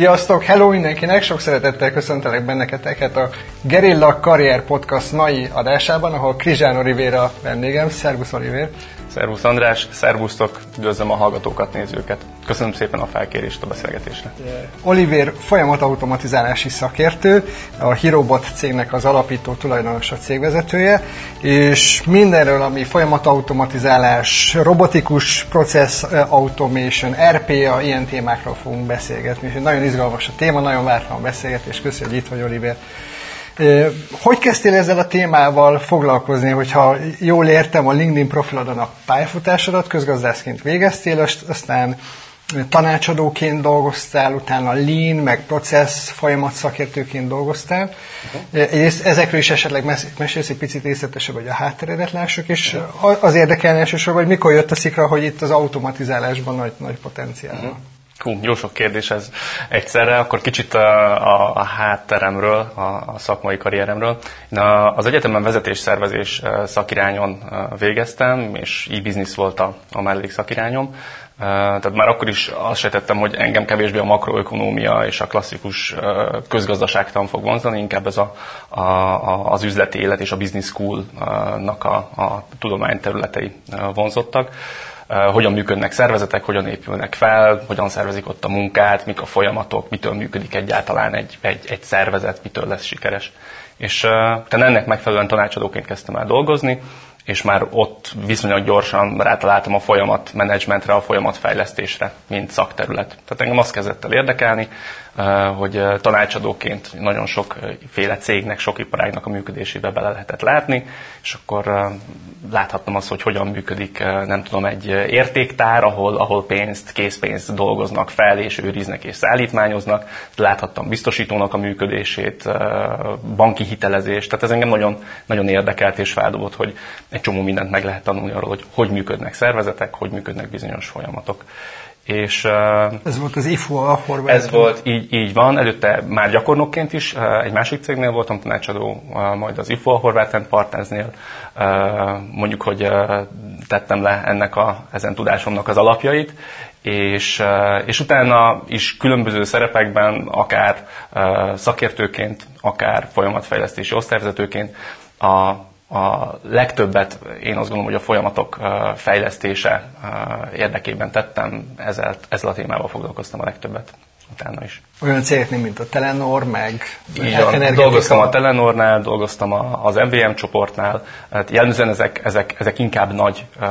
Sziasztok, hello mindenkinek, sok szeretettel köszöntelek benneteket a Gerilla Karrier Podcast mai adásában, ahol Krizsán Rivera vendégem. Szervusz Oliver! Szervusz András, szervusztok, üdvözlöm a hallgatókat, nézőket. Köszönöm szépen a felkérést a beszélgetésre. Oliver folyamatautomatizálási szakértő, a Hirobot cégnek az alapító tulajdonosa cégvezetője, és mindenről, ami folyamatautomatizálás, robotikus process automation, RPA, ilyen témákról fogunk beszélgetni. Nagyon izgalmas a téma, nagyon vártam a beszélgetést. Köszönjük, hogy itt vagy, Oliver. Hogy kezdtél ezzel a témával foglalkozni, hogyha jól értem, a LinkedIn profilodon a pályafutásodat közgazdászként végeztél, aztán tanácsadóként dolgoztál, utána lean, meg process folyamat szakértőként dolgoztál. Uh-huh. Ezekről is esetleg mesélsz egy picit részletesebb, hogy a hátteredet lássuk, és az érdekelne elsősorban, hogy mikor jött a szikra, hogy itt az automatizálásban nagy, nagy potenciál van. Uh-huh. Hú, jó sok kérdés ez egyszerre. Akkor kicsit a, a, a hátteremről, a, a szakmai karrieremről. Én a, az egyetemen vezetésszervezés szakirányon végeztem, és e-business volt a, a mellék szakirányom. Tehát már akkor is azt sejtettem, hogy engem kevésbé a makroökonómia és a klasszikus közgazdaságtan fog vonzani, inkább ez a, a, a, az üzleti élet és a business school-nak a, a tudományterületei vonzottak hogyan működnek szervezetek, hogyan épülnek fel, hogyan szervezik ott a munkát, mik a folyamatok, mitől működik egyáltalán egy, egy, egy szervezet, mitől lesz sikeres. És uh, ennek megfelelően tanácsadóként kezdtem el dolgozni, és már ott viszonylag gyorsan rátaláltam a folyamat menedzsmentre, a folyamatfejlesztésre, mint szakterület. Tehát engem azt kezdett el érdekelni, hogy tanácsadóként nagyon sokféle cégnek, sok iparágnak a működésébe bele lehetett látni, és akkor láthattam azt, hogy hogyan működik, nem tudom, egy értéktár, ahol, ahol pénzt, készpénzt dolgoznak fel, és őriznek és szállítmányoznak. Láthattam biztosítónak a működését, banki hitelezést, tehát ez engem nagyon, nagyon érdekelt és feldobott, hogy egy csomó mindent meg lehet tanulni arról, hogy hogy működnek szervezetek, hogy működnek bizonyos folyamatok. És, ez volt az IFU a Horváth? Ez volt, így, így van. Előtte már gyakornokként is egy másik cégnél voltam tanácsadó, majd az IFU a Horváth Partnersnél. Mondjuk, hogy tettem le ennek a, ezen tudásomnak az alapjait, és, és utána is különböző szerepekben, akár szakértőként, akár folyamatfejlesztési osztályvezetőként a a legtöbbet én azt gondolom, hogy a folyamatok fejlesztése érdekében tettem, ezzel, ezzel a témával foglalkoztam a legtöbbet utána is. Olyan cégeknél, mint a Telenor, meg Így dolgoztam a Telenornál, dolgoztam az MVM csoportnál, hát jellemzően ezek, ezek, ezek inkább nagy, uh,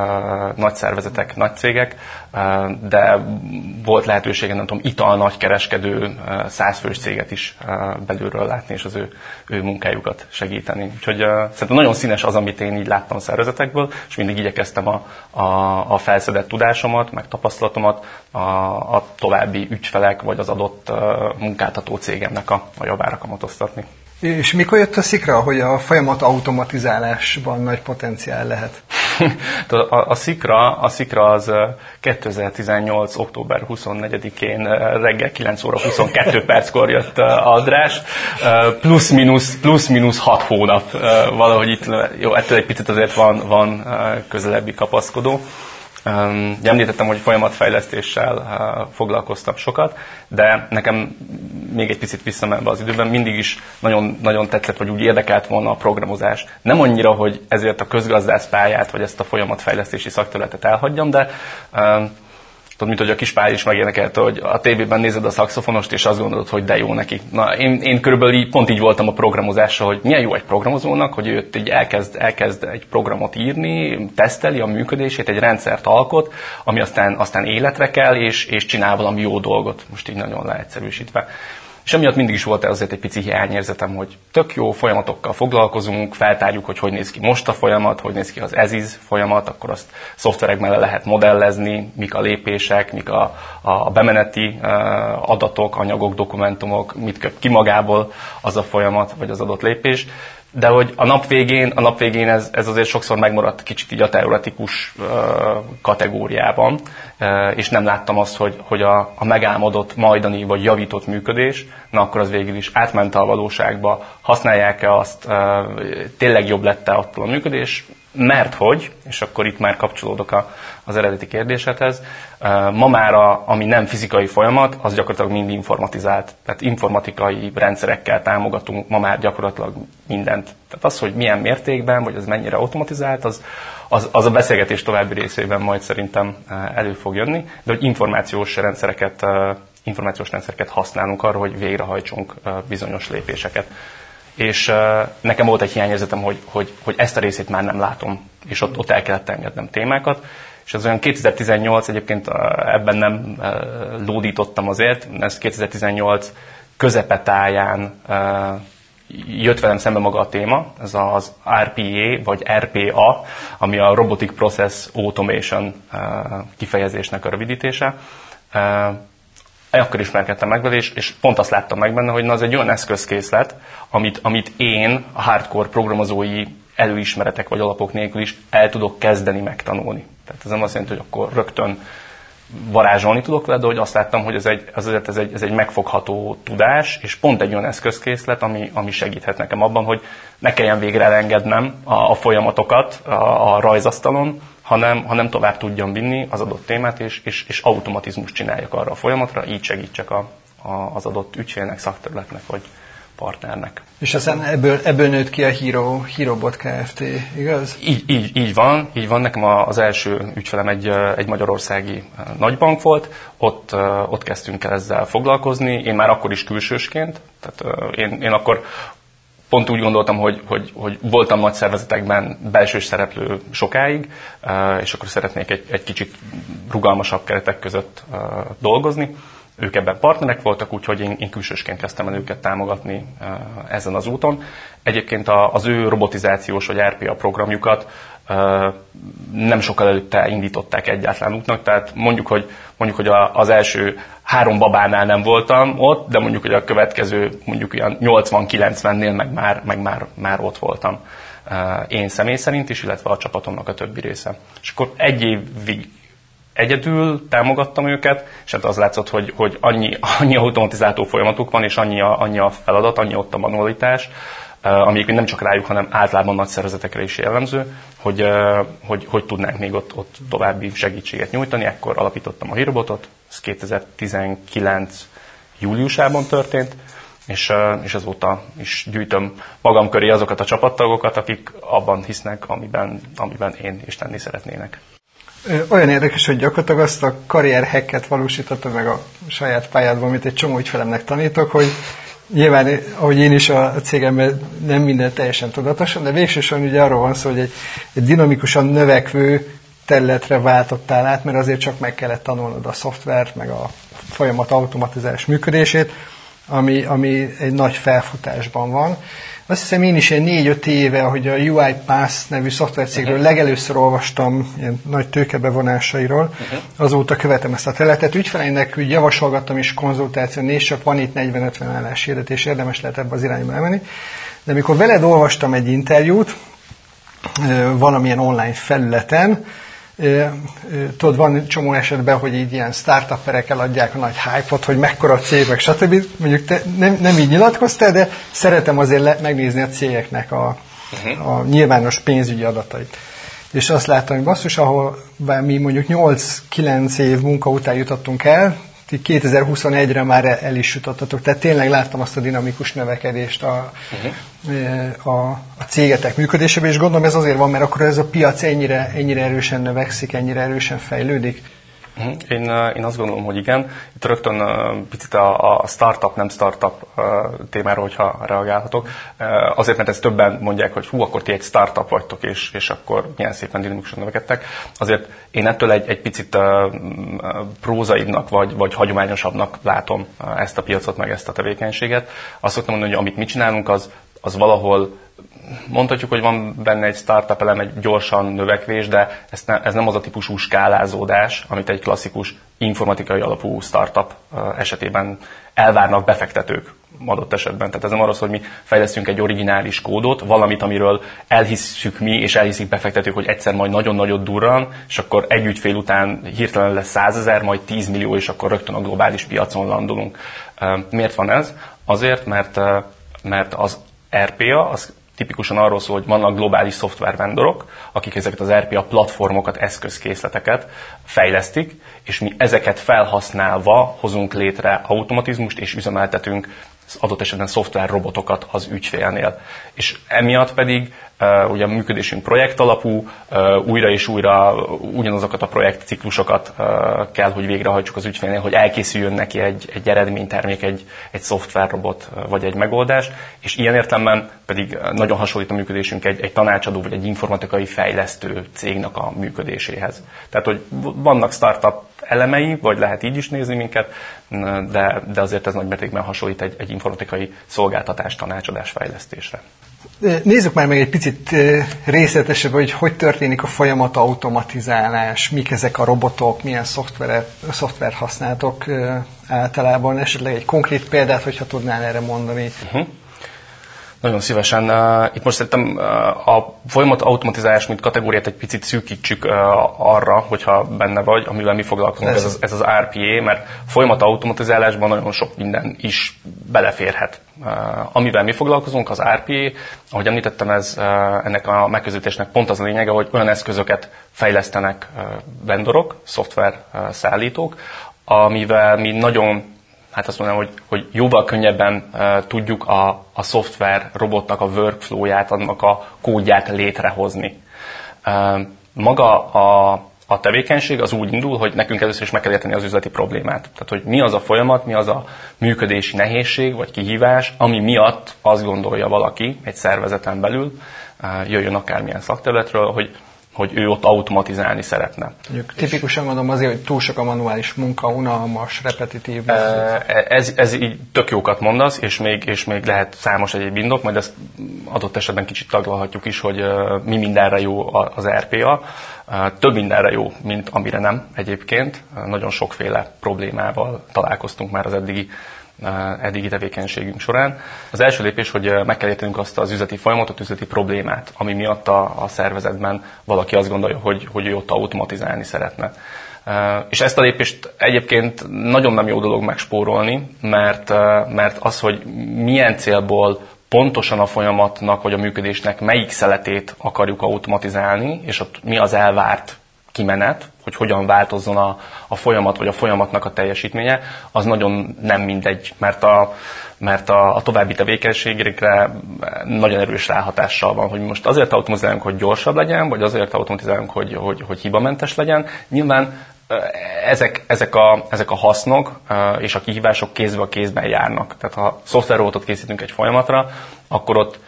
nagy szervezetek, nagy cégek, uh, de volt lehetőségem, nem tudom, ital nagy kereskedő, uh, százfős céget is uh, belülről látni, és az ő, ő munkájukat segíteni. Úgyhogy uh, szerintem nagyon színes az, amit én így láttam a szervezetekből, és mindig igyekeztem a, a, a felszedett tudásomat, meg tapasztalatomat a, a további ügyfelek, vagy az adott uh, munkáltató cégemnek a, a javára kamatoztatni. És mikor jött a szikra, hogy a folyamat automatizálásban nagy potenciál lehet? a, a, szikra, a szikra az 2018. október 24-én reggel 9 óra 22 perckor jött András, plusz-minusz, plusz-minusz 6 hónap, valahogy itt, jó, ettől egy picit azért van, van közelebbi kapaszkodó. Um, említettem, hogy folyamatfejlesztéssel uh, foglalkoztam sokat, de nekem még egy picit visszamenve az időben mindig is nagyon, nagyon tetszett, vagy úgy érdekelt volna a programozás. Nem annyira, hogy ezért a közgazdász pályát, vagy ezt a folyamatfejlesztési szakterületet elhagyjam, de um, Tudod, mint hogy a kis Pál is megénekelte, hogy a tévében nézed a szakszofonost, és azt gondolod, hogy de jó neki. Na, én, én körülbelül így, pont így voltam a programozással, hogy milyen jó egy programozónak, hogy ő így elkezd, elkezd egy programot írni, teszteli a működését, egy rendszert alkot, ami aztán, aztán életre kell, és, és csinál valami jó dolgot, most így nagyon leegyszerűsítve. És emiatt mindig is volt azért egy pici hiányérzetem, hogy tök jó folyamatokkal foglalkozunk, feltárjuk, hogy hogy néz ki most a folyamat, hogy néz ki az eziz folyamat, akkor azt szoftverek mellé lehet modellezni, mik a lépések, mik a, a bemeneti adatok, anyagok, dokumentumok, mit köt ki magából az a folyamat, vagy az adott lépés de hogy a nap végén, a nap végén ez, ez azért sokszor megmaradt kicsit így a teoretikus kategóriában, és nem láttam azt, hogy, hogy a, a megálmodott majdani vagy javított működés, na akkor az végül is átment a valóságba, használják-e azt, tényleg jobb lett-e attól a működés, mert hogy, és akkor itt már kapcsolódok a, az eredeti kérdésedhez, ma már a, ami nem fizikai folyamat, az gyakorlatilag mind informatizált. Tehát informatikai rendszerekkel támogatunk ma már gyakorlatilag mindent. Tehát az, hogy milyen mértékben, vagy az mennyire automatizált, az, az, az a beszélgetés további részében majd szerintem elő fog jönni, de hogy információs rendszereket, információs rendszereket használunk arra, hogy végrehajtsunk bizonyos lépéseket és nekem volt egy hiányérzetem, hogy, hogy, hogy ezt a részét már nem látom, és ott, ott el kellett engednem témákat, és az olyan 2018 egyébként ebben nem lódítottam azért, ez 2018 közepetáján jött velem szembe maga a téma, ez az RPA, vagy RPA, ami a Robotic Process Automation kifejezésnek a rövidítése akkor ismerkedtem meg vele, és, és pont azt láttam meg benne, hogy na, az egy olyan eszközkészlet, amit, amit én a hardcore programozói előismeretek vagy alapok nélkül is el tudok kezdeni megtanulni. Tehát ez nem azt jelenti, hogy akkor rögtön varázsolni tudok vele, de hogy azt láttam, hogy ez egy, ez, ez, egy, ez egy megfogható tudás, és pont egy olyan eszközkészlet, ami, ami segíthet nekem abban, hogy ne kelljen végre elengednem a, a folyamatokat a, a rajzasztalon, hanem, hanem tovább tudjam vinni az adott témát, és, és, és automatizmus csináljak arra a folyamatra, így segítsek a, a, az adott ügyfélnek, szakterületnek, vagy partnernek. És aztán ebből, ebből nőtt ki a Hero, HeroBot Kft., igaz? Így, így, így van, így van. Nekem az első ügyfelem egy, egy magyarországi nagybank volt, ott, ott kezdtünk el ezzel foglalkozni, én már akkor is külsősként, tehát én, én akkor pont úgy gondoltam, hogy, hogy, hogy voltam nagy szervezetekben belsős szereplő sokáig, és akkor szeretnék egy, egy kicsit rugalmasabb keretek között dolgozni. Ők ebben partnerek voltak, úgyhogy én, én külsősként kezdtem el őket támogatni ezen az úton. Egyébként az ő robotizációs vagy RPA programjukat nem sokkal előtte indították egyáltalán útnak, tehát mondjuk, hogy, mondjuk, hogy az első három babánál nem voltam ott, de mondjuk, hogy a következő mondjuk olyan 80-90-nél meg már, meg már, már ott voltam én személy szerint is, illetve a csapatomnak a többi része. És akkor egy évig egyedül támogattam őket, és hát az látszott, hogy, hogy annyi, annyi automatizáltó folyamatuk van, és annyi a, annyi a feladat, annyi ott a manualitás, ami nem csak rájuk, hanem általában nagy szervezetekre is jellemző, hogy, hogy, hogy tudnánk még ott, ott további segítséget nyújtani. Ekkor alapítottam a Hirobotot, ez 2019 júliusában történt, és, és azóta is gyűjtöm magam köré azokat a csapattagokat, akik abban hisznek, amiben, amiben én is tenni szeretnének. Olyan érdekes, hogy gyakorlatilag azt a karrierhekket valósította meg a saját pályádban, amit egy csomó ügyfelemnek tanítok, hogy nyilván, ahogy én is a cégemben nem minden teljesen tudatosan, de végsősorban ugye arról van szó, hogy egy, egy dinamikusan növekvő területre váltottál át, mert azért csak meg kellett tanulnod a szoftvert, meg a folyamat automatizálás működését, ami, ami egy nagy felfutásban van. Azt hiszem én is egy négy-öt éve, hogy a UiPath nevű szoftvercégről uh-huh. legelőször olvastam ilyen nagy tőkebevonásairól, uh-huh. azóta követem ezt a területet. Ügyfeleinek úgy javasolgattam is konzultáció, nézd csak van itt 40-50 állás hirdetés, érdemes lehet ebbe az irányba elmenni. De amikor veled olvastam egy interjút, valamilyen online felületen, tudod, van csomó esetben, hogy így ilyen startuperek eladják a nagy hype-ot, hogy mekkora a cég, meg stb. Mondjuk te nem, nem így nyilatkoztál, de szeretem azért le, megnézni a cégeknek a, uh-huh. a nyilvános pénzügyi adatait. És azt láttam, hogy basszus, ahol mi mondjuk 8-9 év munka után jutottunk el, 2021-re már el is jutottatok, tehát tényleg láttam azt a dinamikus növekedést a, uh-huh. a, a cégetek működésébe, és gondolom ez azért van, mert akkor ez a piac ennyire, ennyire erősen növekszik, ennyire erősen fejlődik. Mhm. Én, én azt gondolom, hogy igen. Itt rögtön picit a, a startup, nem startup témáról, hogyha reagálhatok. Azért, mert ezt többen mondják, hogy hú, akkor ti egy startup vagytok, és, és akkor milyen szépen dinamikusan növekedtek. Azért én ettől egy, egy picit prózaibbnak, vagy, vagy hagyományosabbnak látom ezt a piacot, meg ezt a tevékenységet. Azt szoktam mondani, hogy amit mi csinálunk, az, az valahol mondhatjuk, hogy van benne egy startup elem, egy gyorsan növekvés, de ez, ne, ez nem az a típusú skálázódás, amit egy klasszikus informatikai alapú startup esetében elvárnak befektetők adott esetben. Tehát ez nem arról hogy mi fejlesztünk egy originális kódot, valamit, amiről elhisszük mi, és elhiszik befektetők, hogy egyszer majd nagyon nagyot durran, és akkor egy ügyfél után hirtelen lesz százezer, majd 10 millió, és akkor rögtön a globális piacon landolunk. Miért van ez? Azért, mert, mert az RPA az tipikusan arról szól, hogy vannak globális szoftvervendorok, akik ezeket az RPA platformokat, eszközkészleteket fejlesztik, és mi ezeket felhasználva hozunk létre automatizmust és üzemeltetünk adott esetben szoftver robotokat az ügyfélnél. És emiatt pedig ugye a működésünk projekt alapú, uh, újra és újra ugyanazokat a projektciklusokat uh, kell, hogy végrehajtsuk az ügyfélnél, hogy elkészüljön neki egy, egy eredménytermék, egy, egy szoftverrobot vagy egy megoldás, és ilyen értelemben pedig nagyon hasonlít a működésünk egy, egy tanácsadó vagy egy informatikai fejlesztő cégnek a működéséhez. Tehát, hogy vannak startup elemei, vagy lehet így is nézni minket, de, de azért ez nagy mértékben hasonlít egy, egy informatikai szolgáltatás, tanácsadás fejlesztésre. Nézzük már meg egy picit részletesebb, hogy hogy történik a folyamat automatizálás, mik ezek a robotok, milyen szoftver használtok általában, esetleg egy konkrét példát, hogyha tudnál erre mondani. Uh-huh. Nagyon szívesen. Itt most szerintem a folyamat automatizálás, mint kategóriát egy picit szűkítsük arra, hogyha benne vagy, amivel mi foglalkozunk, ez, ez, az, ez az RPA, mert folyamat automatizálásban nagyon sok minden is beleférhet. Amivel mi foglalkozunk, az RPA, ahogy említettem, ez ennek a megközelítésnek pont az a lényege, hogy olyan eszközöket fejlesztenek vendorok, szoftver szállítók, amivel mi nagyon hát azt mondanám, hogy, hogy jóval könnyebben uh, tudjuk a, a szoftver robotnak a workflow-ját, annak a kódját létrehozni. Uh, maga a, a tevékenység az úgy indul, hogy nekünk először is meg kell érteni az üzleti problémát. Tehát, hogy mi az a folyamat, mi az a működési nehézség vagy kihívás, ami miatt azt gondolja valaki egy szervezeten belül, jöjjön akármilyen szakterületről, hogy hogy ő ott automatizálni szeretne. Mondjuk tipikusan mondom azért, hogy túl sok a manuális munka, unalmas, repetitív. Ez, ez így tök jókat mondasz, és még, és még lehet számos egyéb indok, majd ezt adott esetben kicsit taglalhatjuk is, hogy mi mindenre jó az RPA. Több mindenre jó, mint amire nem egyébként. Nagyon sokféle problémával találkoztunk már az eddigi eddigi tevékenységünk során. Az első lépés, hogy meg kell értenünk azt az üzleti folyamatot, üzleti problémát, ami miatt a, a szervezetben valaki azt gondolja, hogy, hogy ő ott automatizálni szeretne. És ezt a lépést egyébként nagyon nem jó dolog megspórolni, mert, mert az, hogy milyen célból pontosan a folyamatnak vagy a működésnek melyik szeletét akarjuk automatizálni, és ott mi az elvárt kimenet, hogy hogyan változzon a, a folyamat, vagy a folyamatnak a teljesítménye, az nagyon nem mindegy, mert a, mert a, a további tevékenységekre nagyon erős ráhatással van, hogy most azért automatizálunk, hogy gyorsabb legyen, vagy azért automatizálunk, hogy, hogy, hogy hibamentes legyen. Nyilván ezek, ezek, a, ezek a hasznok és a kihívások kézbe a kézben járnak. Tehát ha szoftverrobotot készítünk egy folyamatra, akkor ott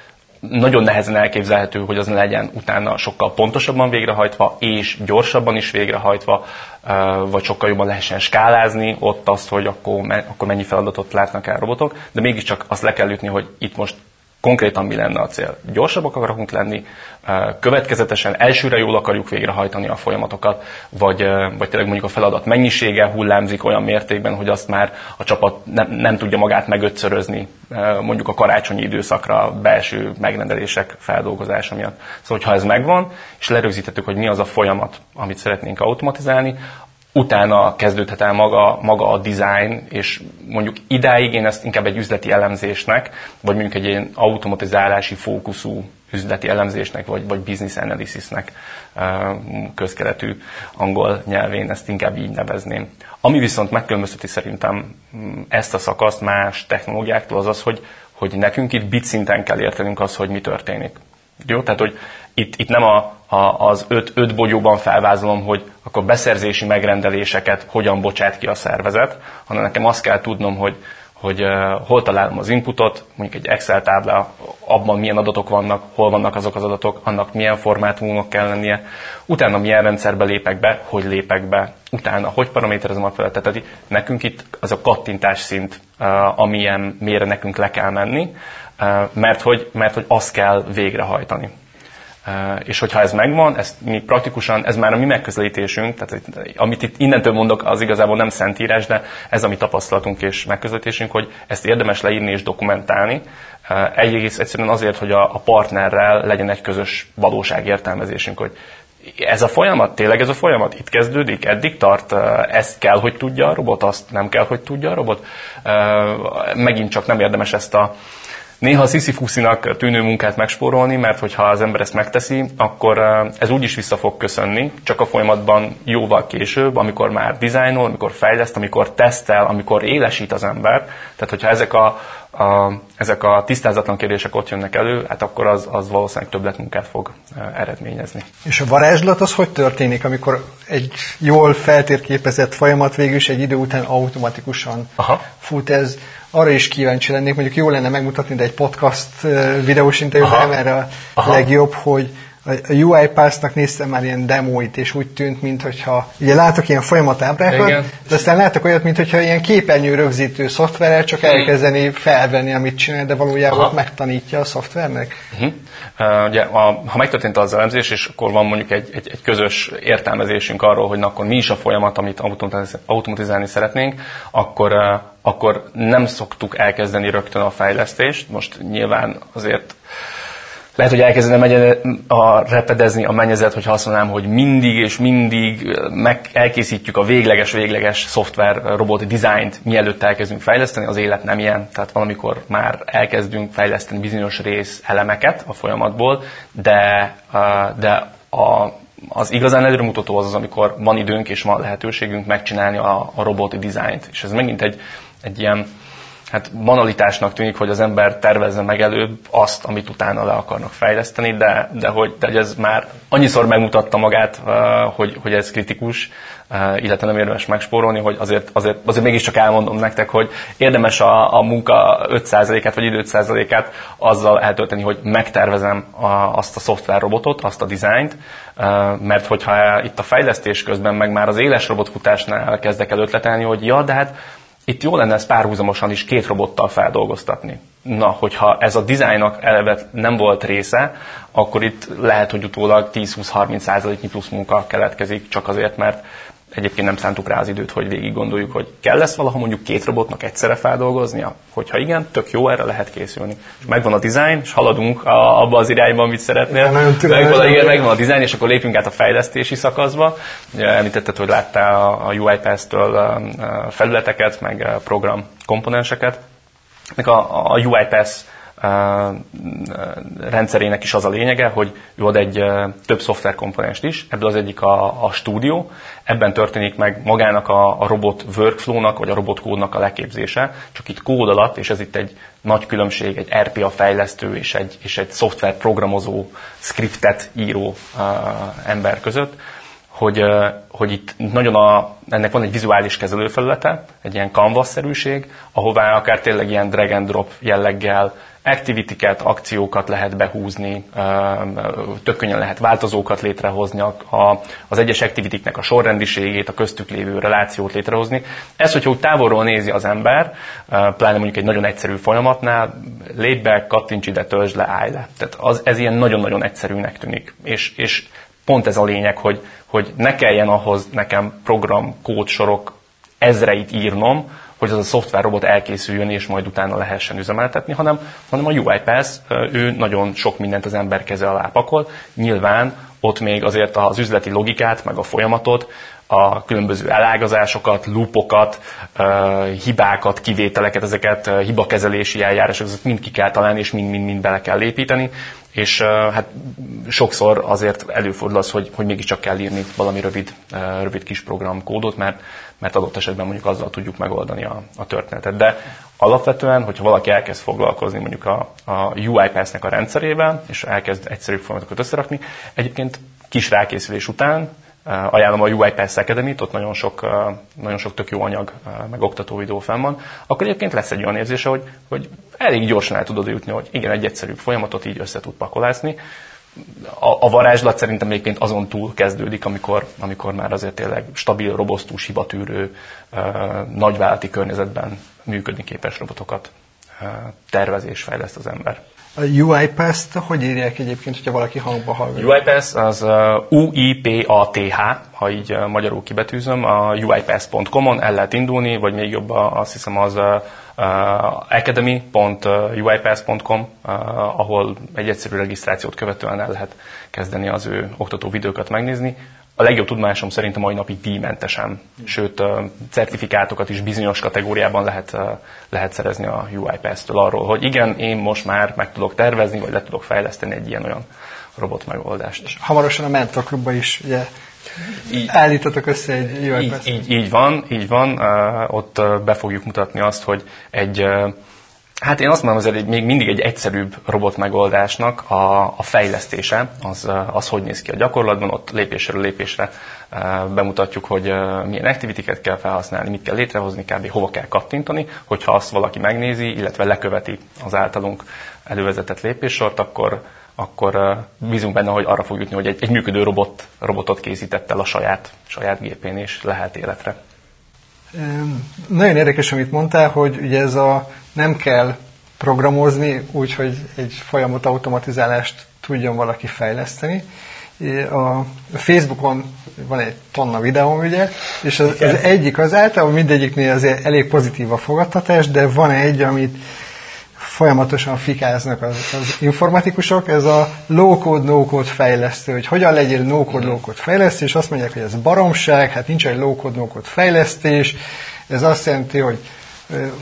nagyon nehezen elképzelhető, hogy az legyen utána sokkal pontosabban végrehajtva, és gyorsabban is végrehajtva, vagy sokkal jobban lehessen skálázni ott azt, hogy akkor, akkor mennyi feladatot látnak el robotok, de mégiscsak azt le kell ütni, hogy itt most konkrétan mi lenne a cél. Gyorsabbak akarunk lenni, következetesen elsőre jól akarjuk végrehajtani a folyamatokat, vagy, vagy tényleg mondjuk a feladat mennyisége hullámzik olyan mértékben, hogy azt már a csapat nem, nem tudja magát megötszörözni mondjuk a karácsonyi időszakra belső megrendelések feldolgozása miatt. Szóval, ha ez megvan, és lerögzítettük, hogy mi az a folyamat, amit szeretnénk automatizálni, utána kezdődhet el maga, maga a design, és mondjuk idáig én ezt inkább egy üzleti elemzésnek, vagy mondjuk egy ilyen automatizálási fókuszú üzleti elemzésnek, vagy, vagy business analysisnek közkeletű angol nyelvén ezt inkább így nevezném. Ami viszont megkülönbözteti szerintem mm, ezt a szakaszt más technológiáktól az az, hogy, hogy nekünk itt bit szinten kell értenünk azt, hogy mi történik. Jó? Tehát, hogy itt, itt nem a, a, az öt, öt bogyóban felvázolom, hogy akkor beszerzési megrendeléseket hogyan bocsát ki a szervezet, hanem nekem azt kell tudnom, hogy, hogy uh, hol találom az inputot, mondjuk egy Excel tábla, abban milyen adatok vannak, hol vannak azok az adatok, annak milyen formátumok kell lennie, utána milyen rendszerbe lépek be, hogy lépek be, utána hogy paraméterezem a felületet. Tehát nekünk itt az a kattintás szint, uh, amilyen mére nekünk le kell menni, mert hogy, mert hogy azt kell végrehajtani. És hogyha ez megvan, ezt mi praktikusan, ez már a mi megközelítésünk, tehát amit itt innentől mondok, az igazából nem szentírás, de ez a mi tapasztalatunk és megközelítésünk, hogy ezt érdemes leírni és dokumentálni. Egyrészt egyszerűen azért, hogy a partnerrel legyen egy közös valóságértelmezésünk, hogy ez a folyamat, tényleg ez a folyamat itt kezdődik, eddig tart, ezt kell, hogy tudja a robot, azt nem kell, hogy tudja a robot. Megint csak nem érdemes ezt a néha sziszifuszinak tűnő munkát megspórolni, mert hogyha az ember ezt megteszi, akkor ez úgy is vissza fog köszönni, csak a folyamatban jóval később, amikor már dizájnol, amikor fejleszt, amikor tesztel, amikor élesít az ember. Tehát, hogyha ezek a, a, ezek a tisztázatlan kérdések ott jönnek elő, hát akkor az, az valószínűleg többletmunkát fog eredményezni. És a varázslat az hogy történik, amikor egy jól feltérképezett folyamat végül is egy idő után automatikusan Aha. fut ez? Arra is kíváncsi lennék, mondjuk jó lenne megmutatni, de egy podcast videós interjú nem erre a Aha. legjobb, hogy a UiPath-nak néztem már ilyen demóit, és úgy tűnt, mintha, ugye látok ilyen folyamatábrákat, Igen. de aztán látok olyat, mintha ilyen képernyő rögzítő szoftverrel csak elkezdeni felvenni, amit csinál, de valójában Aha. megtanítja a szoftvernek. Uh-huh. Uh, ugye, a, ha megtörtént az elemzés, és akkor van mondjuk egy, egy, egy közös értelmezésünk arról, hogy na, akkor mi is a folyamat, amit automatizálni szeretnénk, akkor uh, akkor nem szoktuk elkezdeni rögtön a fejlesztést. Most nyilván azért lehet, hogy elkezdene a repedezni a mennyezet, hogyha azt mondanám, hogy mindig és mindig meg elkészítjük a végleges, végleges szoftver, robot dizájnt, mielőtt elkezdünk fejleszteni, az élet nem ilyen. Tehát valamikor már elkezdünk fejleszteni bizonyos rész elemeket a folyamatból, de, de a, az igazán előremutató az az, amikor van időnk és van lehetőségünk megcsinálni a, a roboti dizájnt. És ez megint egy, egy ilyen hát banalitásnak tűnik, hogy az ember tervezze meg előbb azt, amit utána le akarnak fejleszteni, de, de, hogy, de hogy ez már annyiszor megmutatta magát, hogy, hogy ez kritikus, illetve nem érdemes megspórolni, hogy azért, azért, azért mégiscsak elmondom nektek, hogy érdemes a, a munka 5%-át vagy idő 5%-át azzal eltölteni, hogy megtervezem a, azt a szoftverrobotot, azt a dizájnt, mert hogyha itt a fejlesztés közben meg már az éles robotfutásnál kezdek el ötletelni, hogy ja, de hát itt jó lenne ezt párhuzamosan is két robottal feldolgoztatni. Na, hogyha ez a dizájnnak eleve nem volt része, akkor itt lehet, hogy utólag 10-20-30 százaléknyi plusz munka keletkezik, csak azért, mert egyébként nem szántuk rá az időt, hogy végig gondoljuk, hogy kell lesz valaha mondjuk két robotnak egyszerre feldolgoznia? Hogyha igen, tök jó, erre lehet készülni. És megvan a design, és haladunk a, abba az irányba, amit szeretnél. megvan, igen, megvan a design, és akkor lépünk át a fejlesztési szakaszba. Ugye említetted, hogy láttál a, a UiPath-től felületeket, meg program komponenseket. A, a UiPath rendszerének is az a lényege, hogy ő ad egy több szoftverkomponenst is, ebből az egyik a, a stúdió, ebben történik meg magának a, a robot workflow-nak, vagy a robot kódnak a leképzése, csak itt kód alatt, és ez itt egy nagy különbség egy RPA fejlesztő és egy, és egy szoftver programozó, scriptet író uh, ember között, hogy, hogy itt nagyon a, ennek van egy vizuális kezelőfelülete, egy ilyen canvas-szerűség, ahová akár tényleg ilyen drag and drop jelleggel activity-ket, akciókat lehet behúzni, tök könnyen lehet változókat létrehozni, a, az egyes activity a sorrendiségét, a köztük lévő relációt létrehozni. Ez, hogyha úgy távolról nézi az ember, pláne mondjuk egy nagyon egyszerű folyamatnál, lépj be, kattints ide, töltsd le, állj le. Tehát az, ez ilyen nagyon-nagyon egyszerűnek tűnik. És, és pont ez a lényeg, hogy, hogy ne kelljen ahhoz nekem program, kódsorok ezreit írnom, hogy az a szoftverrobot elkészüljön, és majd utána lehessen üzemeltetni, hanem, hanem a UiPath, ő nagyon sok mindent az ember keze alá pakol. Nyilván ott még azért az üzleti logikát, meg a folyamatot, a különböző elágazásokat, loopokat, hibákat, kivételeket, ezeket hibakezelési eljárások, ezeket mind ki kell találni, és mind-mind-mind bele kell építeni, és hát sokszor azért előfordul az, hogy, hogy mégiscsak kell írni valami rövid, rövid kis programkódot, mert mert adott esetben mondjuk azzal tudjuk megoldani a, a történetet. De alapvetően, hogyha valaki elkezd foglalkozni mondjuk a, a UiPath-nek a rendszerével, és elkezd egyszerű folyamatokat összerakni, egyébként kis rákészülés után ajánlom a UiPath academy ott nagyon sok, nagyon sok tök jó anyag, meg oktató videó fenn van, akkor egyébként lesz egy olyan érzése, hogy, hogy elég gyorsan el tudod jutni, hogy igen, egy egyszerű folyamatot így össze tud pakolászni, a, a varázslat szerintem egyébként azon túl kezdődik, amikor, amikor már azért tényleg stabil, robosztus, hibatűrő, nagyvállalati környezetben működni képes robotokat tervez és fejleszt az ember. A UiPath-t hogy írják egyébként, hogyha valaki hangba hallgatja? UiPath az U-I-P-A-T-H, ha így magyarul kibetűzöm, a uipath.com-on el lehet indulni, vagy még jobb azt hiszem az academy.uipath.com, ahol egy egyszerű regisztrációt követően el lehet kezdeni az ő oktató videókat megnézni. A legjobb tudomásom szerint a mai napig díjmentesen, sőt certifikátokat is bizonyos kategóriában lehet, lehet szerezni a UiPath-től arról, hogy igen, én most már meg tudok tervezni, vagy le tudok fejleszteni egy ilyen olyan robot megoldást. És hamarosan a Mentor Klubba is ugye így, állítatok össze egy UiPath. Így, így, így van, így van. Ott be fogjuk mutatni azt, hogy egy Hát én azt mondom, hogy még mindig egy egyszerűbb robot megoldásnak a, a fejlesztése, az, az hogy néz ki a gyakorlatban, ott lépésről lépésre bemutatjuk, hogy milyen aktivitiket kell felhasználni, mit kell létrehozni, kb. hova kell kattintani, hogyha azt valaki megnézi, illetve leköveti az általunk elővezetett lépéssort, akkor, akkor bízunk benne, hogy arra fog jutni, hogy egy, egy működő robot, robotot készített el a saját, saját gépén, és lehet életre. Nagyon érdekes, amit mondtál, hogy ugye ez a nem kell programozni úgy, hogy egy folyamat automatizálást tudjon valaki fejleszteni. A Facebookon van egy tonna videóm, ugye, és az, az egyik az általában mindegyiknél azért elég pozitív a fogadtatás, de van egy, amit folyamatosan fikáznak az, az informatikusok, ez a low-code, no-code fejlesztő, hogy hogyan legyél no-code, low-code fejlesztő, és azt mondják, hogy ez baromság, hát nincs egy low-code, no-code fejlesztés, ez azt jelenti, hogy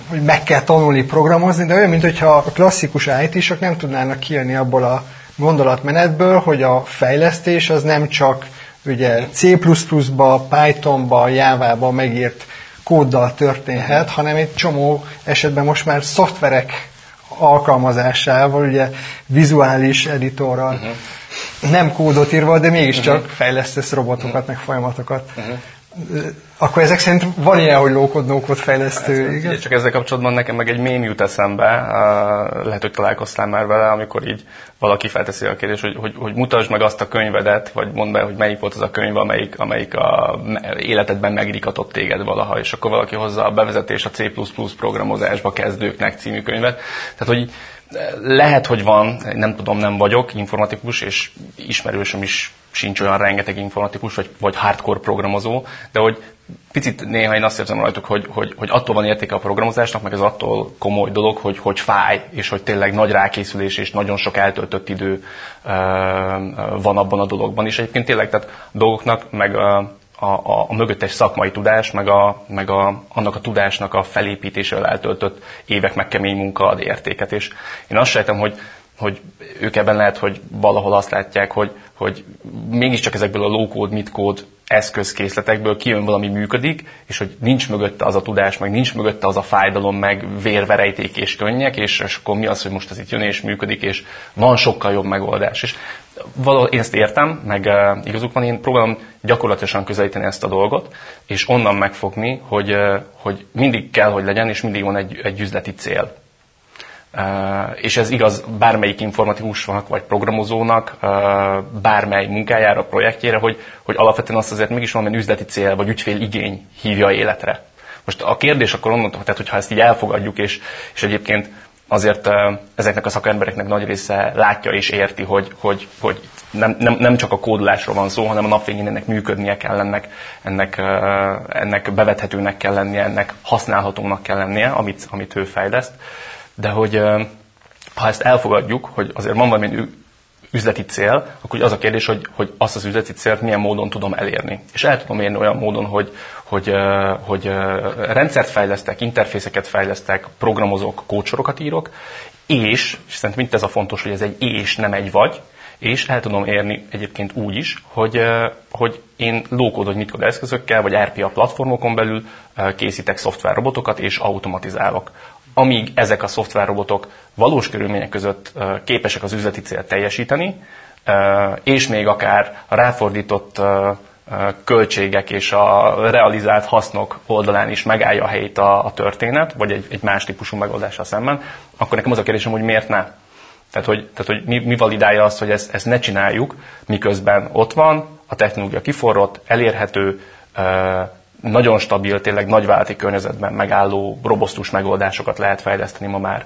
hogy meg kell tanulni programozni, de olyan, mintha a klasszikus IT-sok nem tudnának kijönni abból a gondolatmenetből, hogy a fejlesztés az nem csak ugye C++-ba, Pythonba, Java-ba megírt kóddal történhet, hanem egy csomó esetben most már szoftverek alkalmazásával, ugye vizuális editorral, uh-huh. nem kódot írva, de mégiscsak uh-huh. fejlesztesz robotokat, uh-huh. meg folyamatokat. Uh-huh akkor ezek szerint van ilyen, hogy lókod, nókod fejlesztő, Ez, igen? Csak ezzel kapcsolatban nekem meg egy mém jut eszembe, lehet, hogy találkoztál már vele, amikor így valaki felteszi a kérdést, hogy, hogy, hogy mutasd meg azt a könyvedet, vagy mondd be, hogy melyik volt az a könyv, amelyik, amelyik a életedben megrikatott téged valaha, és akkor valaki hozza a bevezetés a C++ programozásba kezdőknek című könyvet. Tehát, hogy lehet, hogy van, nem tudom, nem vagyok informatikus, és ismerősöm is sincs olyan rengeteg informatikus, vagy, vagy hardcore programozó, de hogy picit néha én azt érzem rajtuk, hogy, hogy, hogy attól van értéke a programozásnak, meg ez attól komoly dolog, hogy, hogy fáj, és hogy tényleg nagy rákészülés és nagyon sok eltöltött idő uh, van abban a dologban. És egyébként tényleg tehát dolgoknak, meg a, a, a, a mögöttes szakmai tudás, meg, a, meg a, annak a tudásnak a felépítésével eltöltött évek meg kemény munka ad értéket. És én azt sejtem, hogy hogy ők ebben lehet, hogy valahol azt látják, hogy, hogy mégiscsak ezekből a low-code, mid-code eszközkészletekből kijön valami működik, és hogy nincs mögötte az a tudás, meg nincs mögötte az a fájdalom, meg vérverejték és könnyek, és, és akkor mi az, hogy most ez itt jön és működik, és van sokkal jobb megoldás. És valahol én ezt értem, meg uh, igazuk van, én próbálom gyakorlatilag közelíteni ezt a dolgot, és onnan megfogni, hogy, uh, hogy mindig kell, hogy legyen, és mindig van egy, egy üzleti cél és ez igaz bármelyik informatikusnak vagy programozónak, bármely munkájára, projektjére, hogy, hogy alapvetően azt azért mégis valami üzleti cél vagy ügyfél igény hívja életre. Most a kérdés akkor onnan, tehát hogyha ezt így elfogadjuk, és, és egyébként azért ezeknek a szakembereknek nagy része látja és érti, hogy, hogy, hogy nem, nem, nem csak a kódolásról van szó, hanem a nap végén ennek működnie kell, ennek, ennek, ennek bevethetőnek kell lennie, ennek használhatónak kell lennie, amit, amit ő fejleszt. De hogy ha ezt elfogadjuk, hogy azért van valami üzleti cél, akkor az a kérdés, hogy, hogy azt az üzleti célt milyen módon tudom elérni. És el tudom érni olyan módon, hogy, hogy, hogy rendszert fejlesztek, interfészeket fejlesztek, programozok, kócsorokat írok, és, és szerintem itt ez a fontos, hogy ez egy és, nem egy vagy, és el tudom érni egyébként úgy is, hogy, hogy én lókód vagy mit eszközökkel, vagy RPA platformokon belül készítek szoftverrobotokat, és automatizálok amíg ezek a szoftverrobotok valós körülmények között képesek az üzleti célt teljesíteni, és még akár a ráfordított költségek és a realizált hasznok oldalán is megállja a helyét a, történet, vagy egy, egy más típusú megoldással szemben, akkor nekem az a kérdésem, hogy miért ne? Tehát, hogy, tehát, hogy mi, mi validálja azt, hogy ezt, ezt ne csináljuk, miközben ott van, a technológia kiforrott, elérhető, nagyon stabil, tényleg nagyvállalati környezetben megálló, robosztus megoldásokat lehet fejleszteni ma már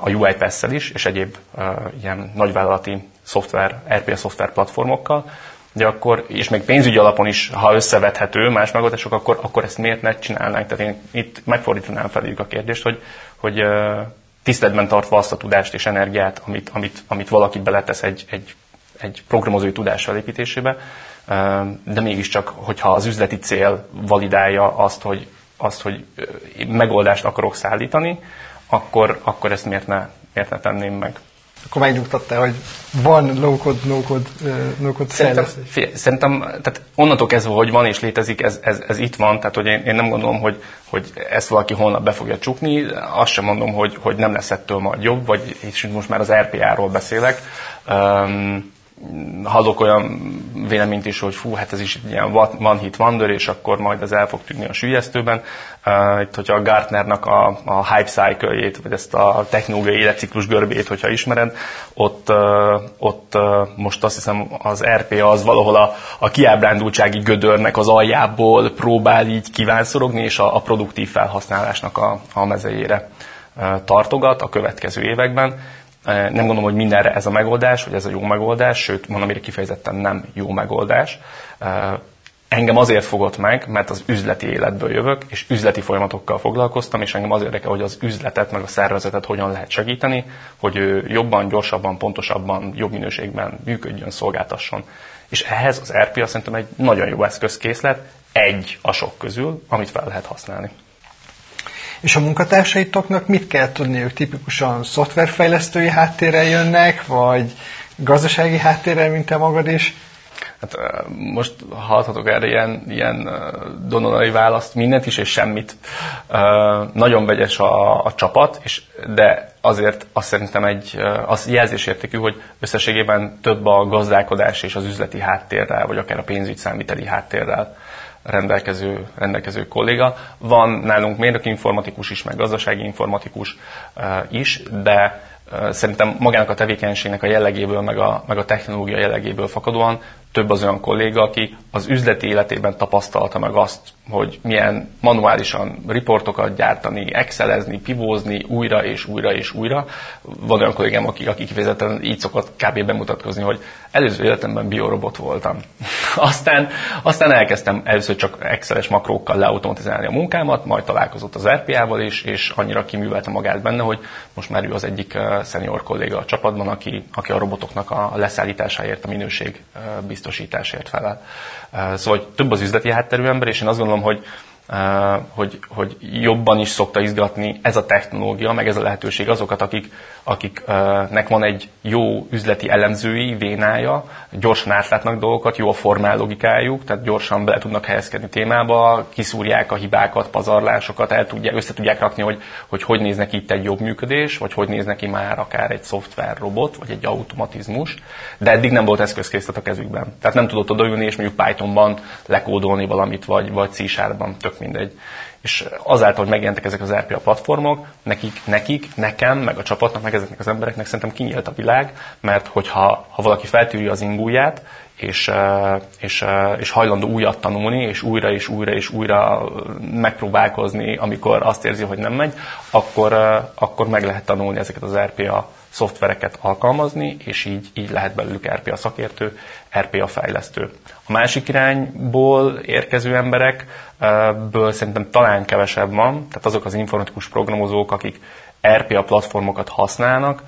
a UiPath-szel is, és egyéb ilyen nagyvállalati szoftver, RPA szoftver platformokkal, de akkor, és még pénzügyi alapon is, ha összevethető más megoldások, akkor, akkor ezt miért ne csinálnánk? Tehát én itt megfordítanám feléjük a kérdést, hogy, hogy tiszteletben tartva azt a tudást és energiát, amit, amit, amit valaki beletesz egy, egy, egy programozói tudás felépítésébe, de mégiscsak, hogyha az üzleti cél validálja azt, hogy, azt, hogy megoldást akarok szállítani, akkor, akkor ezt miért ne, miért ne tenném meg? Akkor megnyugtatta, hogy van low-code, no-code, no-code szerintem, szerintem, tehát onnantól kezdve, hogy van és létezik, ez, ez, ez itt van, tehát hogy én, én nem gondolom, hogy, hogy ezt valaki holnap be fogja csukni, azt sem mondom, hogy, hogy nem lesz ettől majd jobb, vagy és most már az RPA-ról beszélek. Um, hallok olyan véleményt is, hogy fú, hát ez is ilyen one hit wonder, és akkor majd ez el fog tűnni a sülyeztőben. Uh, itt, hogyha a Gartnernak a, a hype cycle-jét, vagy ezt a technológiai életciklus görbét, hogyha ismered, ott, uh, ott uh, most azt hiszem az RPA az valahol a, a kiábrándultsági gödörnek az aljából próbál így kívánszorogni, és a, a produktív felhasználásnak a, a mezejére tartogat a következő években nem gondolom, hogy mindenre ez a megoldás, hogy ez a jó megoldás, sőt, mondom, amire kifejezetten nem jó megoldás. Engem azért fogott meg, mert az üzleti életből jövök, és üzleti folyamatokkal foglalkoztam, és engem az érdekel, hogy az üzletet, meg a szervezetet hogyan lehet segíteni, hogy ő jobban, gyorsabban, pontosabban, jobb minőségben működjön, szolgáltasson. És ehhez az RPA szerintem egy nagyon jó eszközkészlet, egy a sok közül, amit fel lehet használni. És a munkatársaitoknak mit kell tudni? Ők tipikusan szoftverfejlesztői háttérrel jönnek, vagy gazdasági háttérrel, mint te magad is? Hát most hallhatok erre ilyen, ilyen dononai választ, mindent is és semmit. Nagyon vegyes a, a csapat, és, de azért azt szerintem egy az jelzésértékű, hogy összességében több a gazdálkodás és az üzleti háttérrel, vagy akár a pénzügyszámíteli háttérrel rendelkező, rendelkező kolléga. Van nálunk mérnöki informatikus is, meg gazdasági informatikus eh, is, de eh, szerintem magának a tevékenységnek a jellegéből, meg a, meg a technológia jellegéből fakadóan több az olyan kolléga, aki az üzleti életében tapasztalta meg azt, hogy milyen manuálisan riportokat gyártani, excelezni, pivózni újra és újra és újra. Van olyan kollégám, aki, aki kifejezetten így szokott kb. bemutatkozni, hogy előző életemben biorobot voltam. aztán, aztán elkezdtem először csak exceles makrókkal leautomatizálni a munkámat, majd találkozott az RPA-val is, és annyira kiművelte magát benne, hogy most már ő az egyik uh, senior kolléga a csapatban, aki, aki a robotoknak a leszállításáért, a minőség uh, biztosításért felel. Szóval több az üzleti hátterű ember, és én azt gondolom, hogy hogy, hogy jobban is szokta izgatni ez a technológia, meg ez a lehetőség azokat, akik, akiknek van egy jó üzleti elemzői vénája, gyorsan átlátnak dolgokat, jó a formál logikájuk, tehát gyorsan bele tudnak helyezkedni témába, kiszúrják a hibákat, pazarlásokat, el tudják, össze tudják rakni, hogy, hogy hogy néz neki itt egy jobb működés, vagy hogy néz neki már akár egy szoftver robot, vagy egy automatizmus, de eddig nem volt eszközkészlet a kezükben. Tehát nem tudott odaülni, és mondjuk Pythonban lekódolni valamit, vagy, vagy C-sharpban, tök mindegy. És azáltal, hogy megjelentek ezek az RPA platformok, nekik, nekik, nekem, meg a csapatnak, meg ezeknek az embereknek szerintem kinyílt a világ, mert hogyha ha valaki feltűri az ingúját, és, és, és hajlandó újat tanulni, és újra és újra és újra megpróbálkozni, amikor azt érzi, hogy nem megy, akkor, akkor meg lehet tanulni ezeket az RPA szoftvereket alkalmazni, és így, így lehet belőlük RPA szakértő, RPA fejlesztő. A másik irányból érkező emberekből szerintem talán kevesebb van, tehát azok az informatikus programozók, akik RPA platformokat használnak,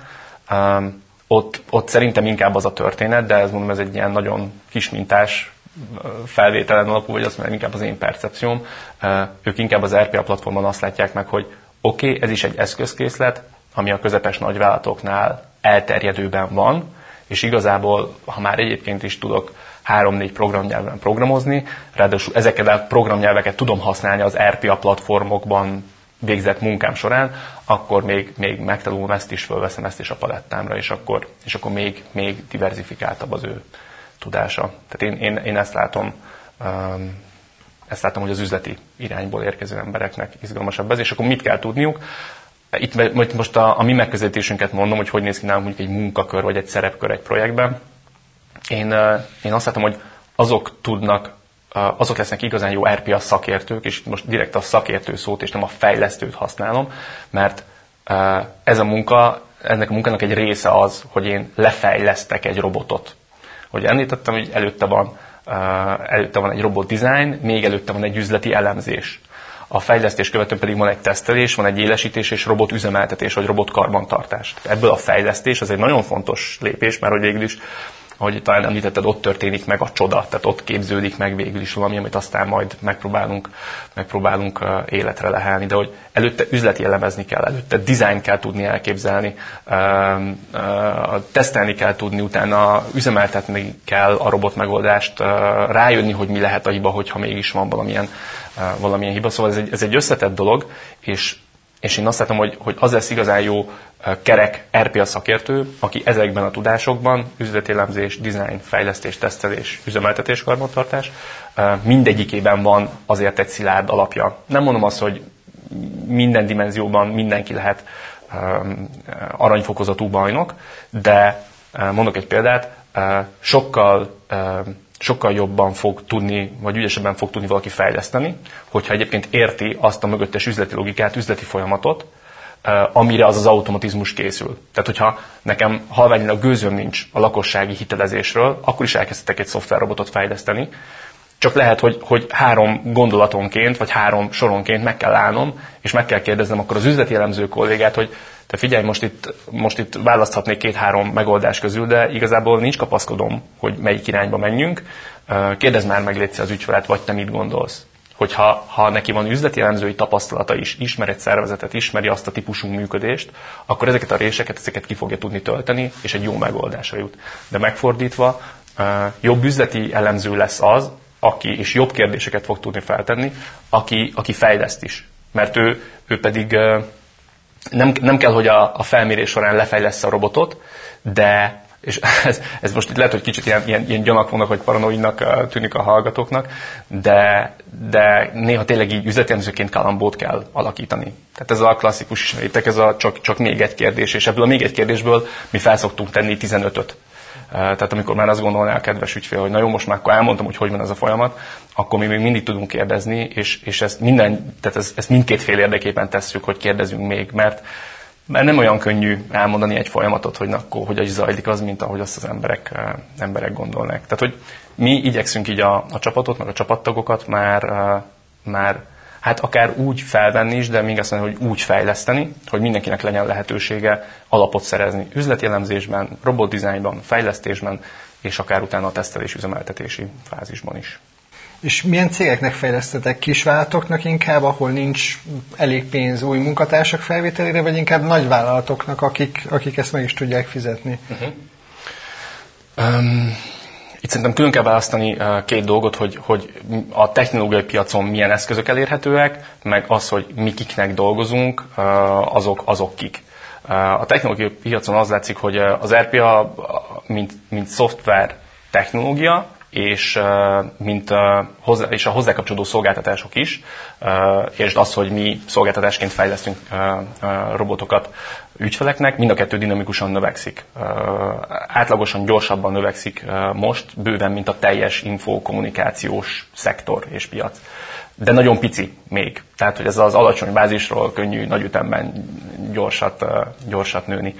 um, ott, ott szerintem inkább az a történet, de ez mondom, ez egy ilyen nagyon kismintás uh, felvételen alapú, vagy azt mondom, inkább az én percepcióm. Ők inkább az RPA platformon azt látják meg, hogy oké, okay, ez is egy eszközkészlet, ami a közepes nagyvállalatoknál elterjedőben van, és igazából, ha már egyébként is tudok három-négy programnyelven programozni, ráadásul ezeket a programnyelveket tudom használni az RPA platformokban végzett munkám során, akkor még, még megtanulom ezt is, fölveszem ezt is a palettámra, és akkor, és akkor még, még diversifikáltabb az ő tudása. Tehát én, én, én ezt látom, um, ezt látom, hogy az üzleti irányból érkező embereknek izgalmasabb ez, és akkor mit kell tudniuk? Itt most a, a mi megközelítésünket mondom, hogy hogy néz ki nálunk egy munkakör vagy egy szerepkör egy projektben. Én, én azt látom, hogy azok tudnak, azok lesznek igazán jó RPA szakértők, és most direkt a szakértő szót, és nem a fejlesztőt használom, mert ez a munka, ennek a munkának egy része az, hogy én lefejlesztek egy robotot. Hogy említettem, hogy előtte van, előtte van egy robot design, még előtte van egy üzleti elemzés. A fejlesztés követően pedig van egy tesztelés, van egy élesítés és robot üzemeltetés, vagy robot karbantartás. Ebből a fejlesztés az egy nagyon fontos lépés, mert hogy végül is ahogy talán említetted, ott történik meg a csoda, tehát ott képződik meg végül is valami, amit aztán majd megpróbálunk, megpróbálunk életre lehelni, de hogy előtte üzleti elemezni kell, előtte design kell tudni elképzelni, tesztelni kell tudni, utána üzemeltetni kell a robot megoldást, rájönni, hogy mi lehet a hiba, hogyha mégis van valamilyen, valamilyen hiba. Szóval ez egy, ez egy összetett dolog, és és én azt látom, hogy, hogy az lesz igazán jó kerek RPA szakértő, aki ezekben a tudásokban, üzletélemzés, design, fejlesztés, tesztelés, üzemeltetés, karbantartás, mindegyikében van azért egy szilárd alapja. Nem mondom azt, hogy minden dimenzióban mindenki lehet aranyfokozatú bajnok, de mondok egy példát, sokkal sokkal jobban fog tudni, vagy ügyesebben fog tudni valaki fejleszteni, hogyha egyébként érti azt a mögöttes üzleti logikát, üzleti folyamatot, amire az az automatizmus készül. Tehát, hogyha nekem halványilag gőzöm nincs a lakossági hitelezésről, akkor is elkezdhetek egy szoftverrobotot fejleszteni, csak lehet, hogy, hogy három gondolatonként, vagy három soronként meg kell állnom, és meg kell kérdeznem akkor az üzleti elemző kollégát, hogy te figyelj, most itt, most itt választhatnék két-három megoldás közül, de igazából nincs kapaszkodom, hogy melyik irányba menjünk. Kérdezd már meg, légy az ügyfelet, vagy te mit gondolsz hogyha ha neki van üzleti elemzői tapasztalata is, ismer egy szervezetet, ismeri azt a típusú működést, akkor ezeket a réseket, ezeket ki fogja tudni tölteni, és egy jó megoldásra jut. De megfordítva, jobb üzleti elemző lesz az, aki, és jobb kérdéseket fog tudni feltenni, aki, aki fejleszt is. Mert ő, ő pedig nem, nem kell, hogy a, a felmérés során lefejlesz a robotot, de és ez, ez most lehet, hogy kicsit ilyen, ilyen, ilyen gyanakvónak vagy paranoidnak tűnik a hallgatóknak, de, de néha tényleg így üzletemzőként kalambót kell alakítani. Tehát ez a klasszikus ismerétek, ez a csak, csak még egy kérdés, és ebből a még egy kérdésből mi felszoktunk tenni 15-öt. Tehát amikor már azt gondolná a kedves ügyfél, hogy na jó, most már akkor elmondtam, hogy hogy van ez a folyamat, akkor mi még mindig tudunk kérdezni, és, és ezt, minden, tehát ezt, ezt mindkét fél érdekében tesszük, hogy kérdezünk még, mert, mert nem olyan könnyű elmondani egy folyamatot, hogy na, akkor hogy is zajlik az, mint ahogy azt az emberek, emberek gondolnak. Tehát, hogy mi igyekszünk így a, a csapatot, meg a csapattagokat már, már hát akár úgy felvenni is, de még azt mondom, hogy úgy fejleszteni, hogy mindenkinek legyen lehetősége alapot szerezni üzleti elemzésben, robotdizájnban, fejlesztésben, és akár utána a tesztelés üzemeltetési fázisban is. És milyen cégeknek fejlesztetek? Kisvállalatoknak inkább, ahol nincs elég pénz új munkatársak felvételére, vagy inkább nagyvállalatoknak, akik, akik ezt meg is tudják fizetni? Uh-huh. Um, itt szerintem külön kell választani két dolgot, hogy, hogy a technológiai piacon milyen eszközök elérhetőek, meg az, hogy mi kiknek dolgozunk, azok, azok kik. A technológiai piacon az látszik, hogy az RPA, mint, mint szoftver technológia, és, mint, hozzá, és a hozzá kapcsolódó szolgáltatások is, és az, hogy mi szolgáltatásként fejlesztünk robotokat ügyfeleknek, mind a kettő dinamikusan növekszik. Átlagosan gyorsabban növekszik most, bőven, mint a teljes infokommunikációs szektor és piac. De nagyon pici még. Tehát, hogy ez az alacsony bázisról könnyű nagy ütemben gyorsat, gyorsat nőni.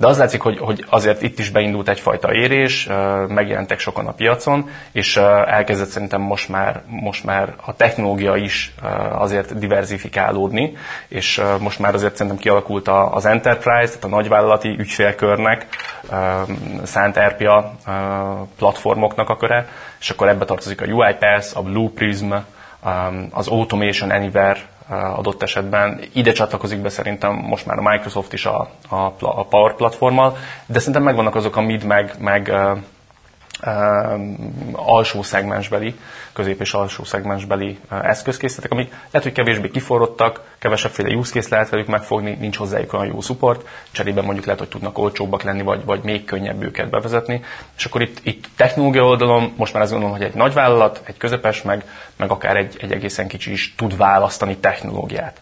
De az látszik, hogy, hogy azért itt is beindult egyfajta érés, megjelentek sokan a piacon, és elkezdett szerintem most már, most már a technológia is azért diversifikálódni, és most már azért szerintem kialakult az enterprise, tehát a nagyvállalati ügyfélkörnek szánt RPA platformoknak a köre, és akkor ebbe tartozik a UiPath, a Blue Prism, az Automation Anywhere adott esetben. Ide csatlakozik be szerintem most már a Microsoft is a, a, a Power platformmal, de szerintem megvannak azok a mid meg, meg alsó szegmensbeli, közép és alsó szegmensbeli eszközkészletek, amik lehet, hogy kevésbé kiforrottak, kevesebbféle use case lehet velük megfogni, nincs hozzájuk olyan jó support, cserében mondjuk lehet, hogy tudnak olcsóbbak lenni, vagy, vagy még könnyebb őket bevezetni. És akkor itt, itt technológia oldalon most már azt gondolom, hogy egy nagy vállalat, egy közepes, meg, meg akár egy, egy egészen kicsi is tud választani technológiát.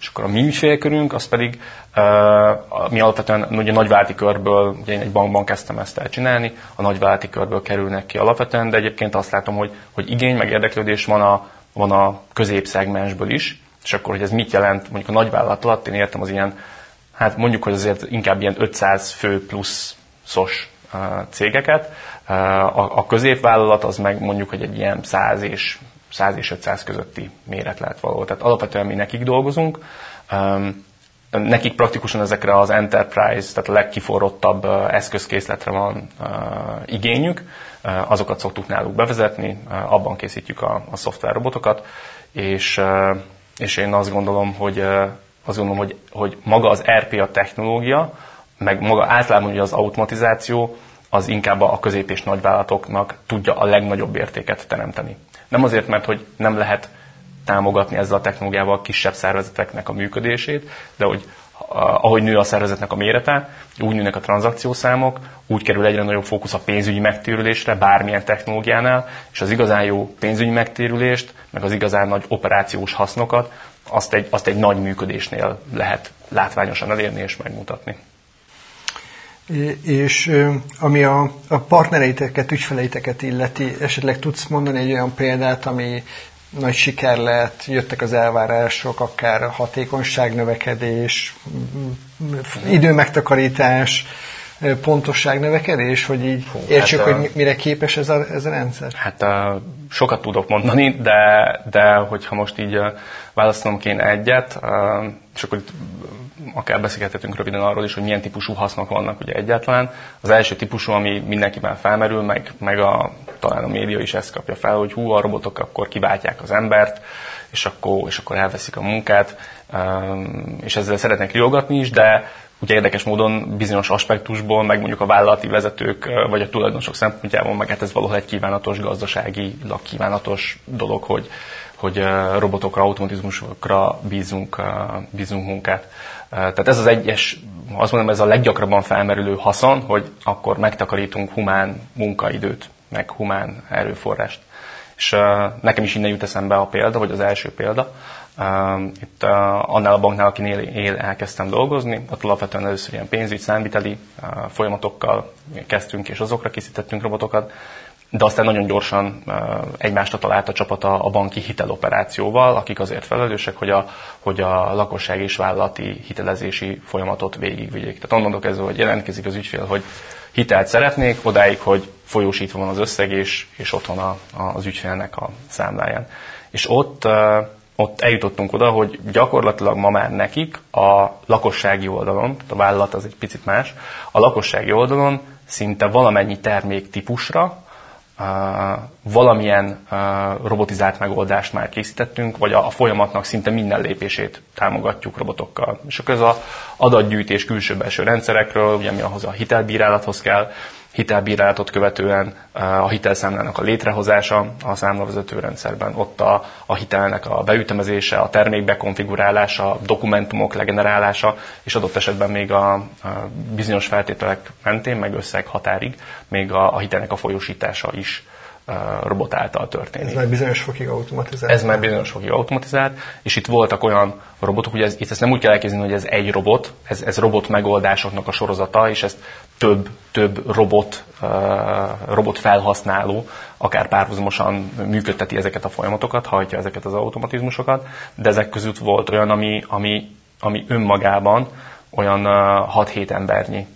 És akkor a mi ügyfélkörünk, az pedig uh, mi alapvetően ugye nagyválti körből, ugye én egy bankban kezdtem ezt el csinálni, a nagyválti körből kerülnek ki alapvetően, de egyébként azt látom, hogy, hogy igény, meg érdeklődés van a, van a középszegmensből is, és akkor, hogy ez mit jelent, mondjuk a nagyvállalat alatt, én értem az ilyen, hát mondjuk, hogy azért inkább ilyen 500 fő plusz szos uh, cégeket, uh, a, a középvállalat az meg mondjuk, hogy egy ilyen 100 és 100 és 500 közötti méret lehet való. Tehát alapvetően mi nekik dolgozunk. Nekik praktikusan ezekre az enterprise, tehát a legkiforrottabb eszközkészletre van igényük, azokat szoktuk náluk bevezetni, abban készítjük a, a szoftver robotokat, és, és én azt gondolom, hogy azt gondolom, hogy, hogy maga az RPA technológia, meg maga általában ugye az automatizáció, az inkább a közép- és nagyvállalatoknak tudja a legnagyobb értéket teremteni. Nem azért, mert hogy nem lehet támogatni ezzel a technológiával kisebb szervezeteknek a működését, de hogy ahogy nő a szervezetnek a mérete, úgy nőnek a tranzakciószámok, úgy kerül egyre nagyobb fókusz a pénzügyi megtérülésre bármilyen technológiánál, és az igazán jó pénzügyi megtérülést, meg az igazán nagy operációs hasznokat, azt egy, azt egy nagy működésnél lehet látványosan elérni és megmutatni. És ami a, a partnereiteket, ügyfeleiteket illeti, esetleg tudsz mondani egy olyan példát, ami nagy siker lett, jöttek az elvárások, akár hatékonyságnövekedés, időmegtakarítás, pontosság növekedés, hogy így Hú, értsük, hát, hogy mire képes ez a, ez a rendszer? Hát uh, sokat tudok mondani, de, de hogyha most így választanom kéne egyet, és akkor itt akár beszélgethetünk röviden arról is, hogy milyen típusú hasznok vannak ugye egyáltalán. Az első típusú, ami mindenkiben felmerül, meg, meg a, talán a média is ezt kapja fel, hogy hú, a robotok akkor kiváltják az embert, és akkor, és akkor elveszik a munkát, és ezzel szeretnek riogatni is, de ugye érdekes módon bizonyos aspektusból, meg mondjuk a vállalati vezetők, vagy a tulajdonosok szempontjából, meg hát ez valahol egy kívánatos, gazdasági, kívánatos dolog, hogy, hogy robotokra, automatizmusokra bízunk, bízunk munkát. Tehát ez az egyes, azt mondom, ez a leggyakrabban felmerülő haszon, hogy akkor megtakarítunk humán munkaidőt, meg humán erőforrást. És nekem is innen jut eszembe a példa, vagy az első példa. Itt annál a banknál, akinél én elkezdtem dolgozni, ott alapvetően először ilyen pénzügy, számviteli folyamatokkal kezdtünk, és azokra készítettünk robotokat, de aztán nagyon gyorsan egymásra talált a csapat a banki hiteloperációval, akik azért felelősek, hogy a, hogy a lakosság és vállalati hitelezési folyamatot végigvigyék. Tehát onnan kezdve, hogy jelentkezik az ügyfél, hogy hitelt szeretnék, odáig, hogy folyósítva van az összeg, és, és ott van a, az ügyfélnek a számláján. És ott, ott eljutottunk oda, hogy gyakorlatilag ma már nekik a lakossági oldalon, a vállalat az egy picit más, a lakossági oldalon szinte valamennyi termék típusra, valamilyen robotizált megoldást már készítettünk, vagy a folyamatnak szinte minden lépését támogatjuk robotokkal. És akkor ez az adatgyűjtés külső-belső rendszerekről, ugye mi ahhoz a hitelbírálathoz kell, hitelbírálatot követően a hitelszámlának a létrehozása a számlavezető rendszerben, ott a, a hitelnek a beütemezése, a termék bekonfigurálása, a dokumentumok legenerálása, és adott esetben még a, a bizonyos feltételek mentén, meg összeg határig, még a, a hitelnek a folyósítása is robot által történik. Ez már bizonyos fokig automatizált. Ez már bizonyos fokig automatizált, és itt voltak olyan robotok, ugye ez, itt ezt nem úgy kell elképzelni, hogy ez egy robot, ez, ez robot megoldásoknak a sorozata, és ezt több, több robot, robot felhasználó akár párhuzamosan működteti ezeket a folyamatokat, hajtja ezeket az automatizmusokat, de ezek között volt olyan, ami, ami, ami önmagában olyan uh, 6-7 embernyi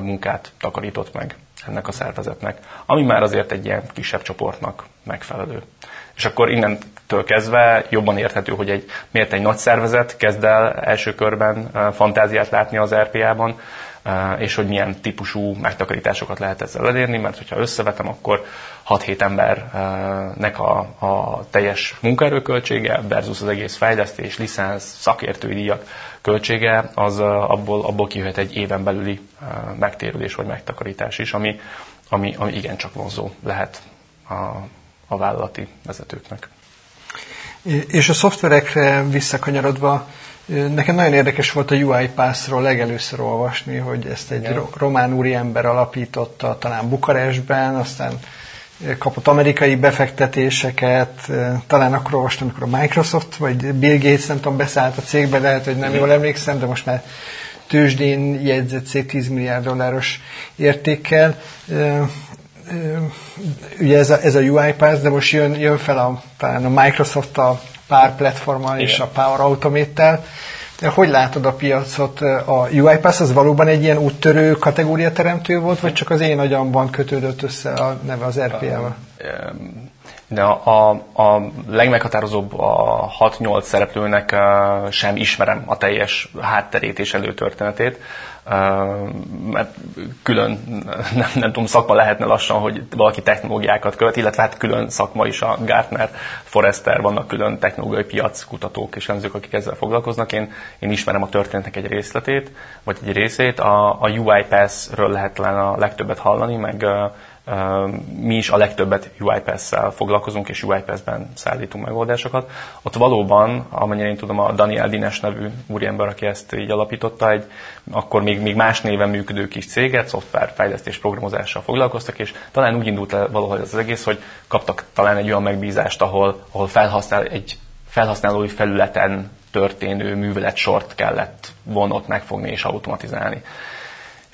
munkát takarított meg ennek a szervezetnek, ami már azért egy ilyen kisebb csoportnak megfelelő. És akkor innentől kezdve jobban érthető, hogy egy, miért egy nagy szervezet kezd el első körben fantáziát látni az RPA-ban, és hogy milyen típusú megtakarításokat lehet ezzel elérni, mert hogyha összevetem, akkor 6-7 embernek a, a teljes munkaerőköltsége versus az egész fejlesztés, licensz, szakértői díjak költsége, az abból, abból kijöhet egy éven belüli megtérülés vagy megtakarítás is, ami, ami, ami igencsak vonzó lehet a, a vállalati vezetőknek. És a szoftverekre visszakanyarodva, Nekem nagyon érdekes volt a UiPath-ról legelőször olvasni, hogy ezt egy Igen. román úriember alapította talán Bukarestben, aztán kapott amerikai befektetéseket, talán akkor olvastam, amikor a Microsoft vagy Bill Gates, nem tudom, beszállt a cégbe, lehet, hogy nem jól emlékszem, de most már tőzsdén jegyzett szép 10 milliárd dolláros értékkel. Ugye ez a, ez a UiPath, de most jön, jön fel a, talán a Microsoft a pár platformmal és a Power Automate-tel. Hogy látod a piacot? A UiPath az valóban egy ilyen úttörő kategória teremtő volt, vagy csak az én agyamban kötődött össze a neve az RPA-val? de a, a legmeghatározóbb a 6-8 szereplőnek sem ismerem a teljes hátterét és előtörténetét mert külön, nem, nem tudom, szakma lehetne lassan, hogy valaki technológiákat követ, illetve hát külön szakma is a Gartner, Forrester, vannak külön technológiai piac kutatók és elemzők, akik ezzel foglalkoznak. Én, én ismerem a történetnek egy részletét, vagy egy részét. A, a UiPath-ről lehet talán a legtöbbet hallani, meg mi is a legtöbbet UiPath-szel foglalkozunk, és UiPath-ben szállítunk megoldásokat. Ott valóban, amennyire én tudom, a Daniel Dines nevű úriember, aki ezt így alapította, egy akkor még, még más néven működő kis céget, szoftverfejlesztés programozással foglalkoztak, és talán úgy indult el valahogy az egész, hogy kaptak talán egy olyan megbízást, ahol, ahol felhasznál, egy felhasználói felületen történő műveletsort kellett vonott megfogni és automatizálni.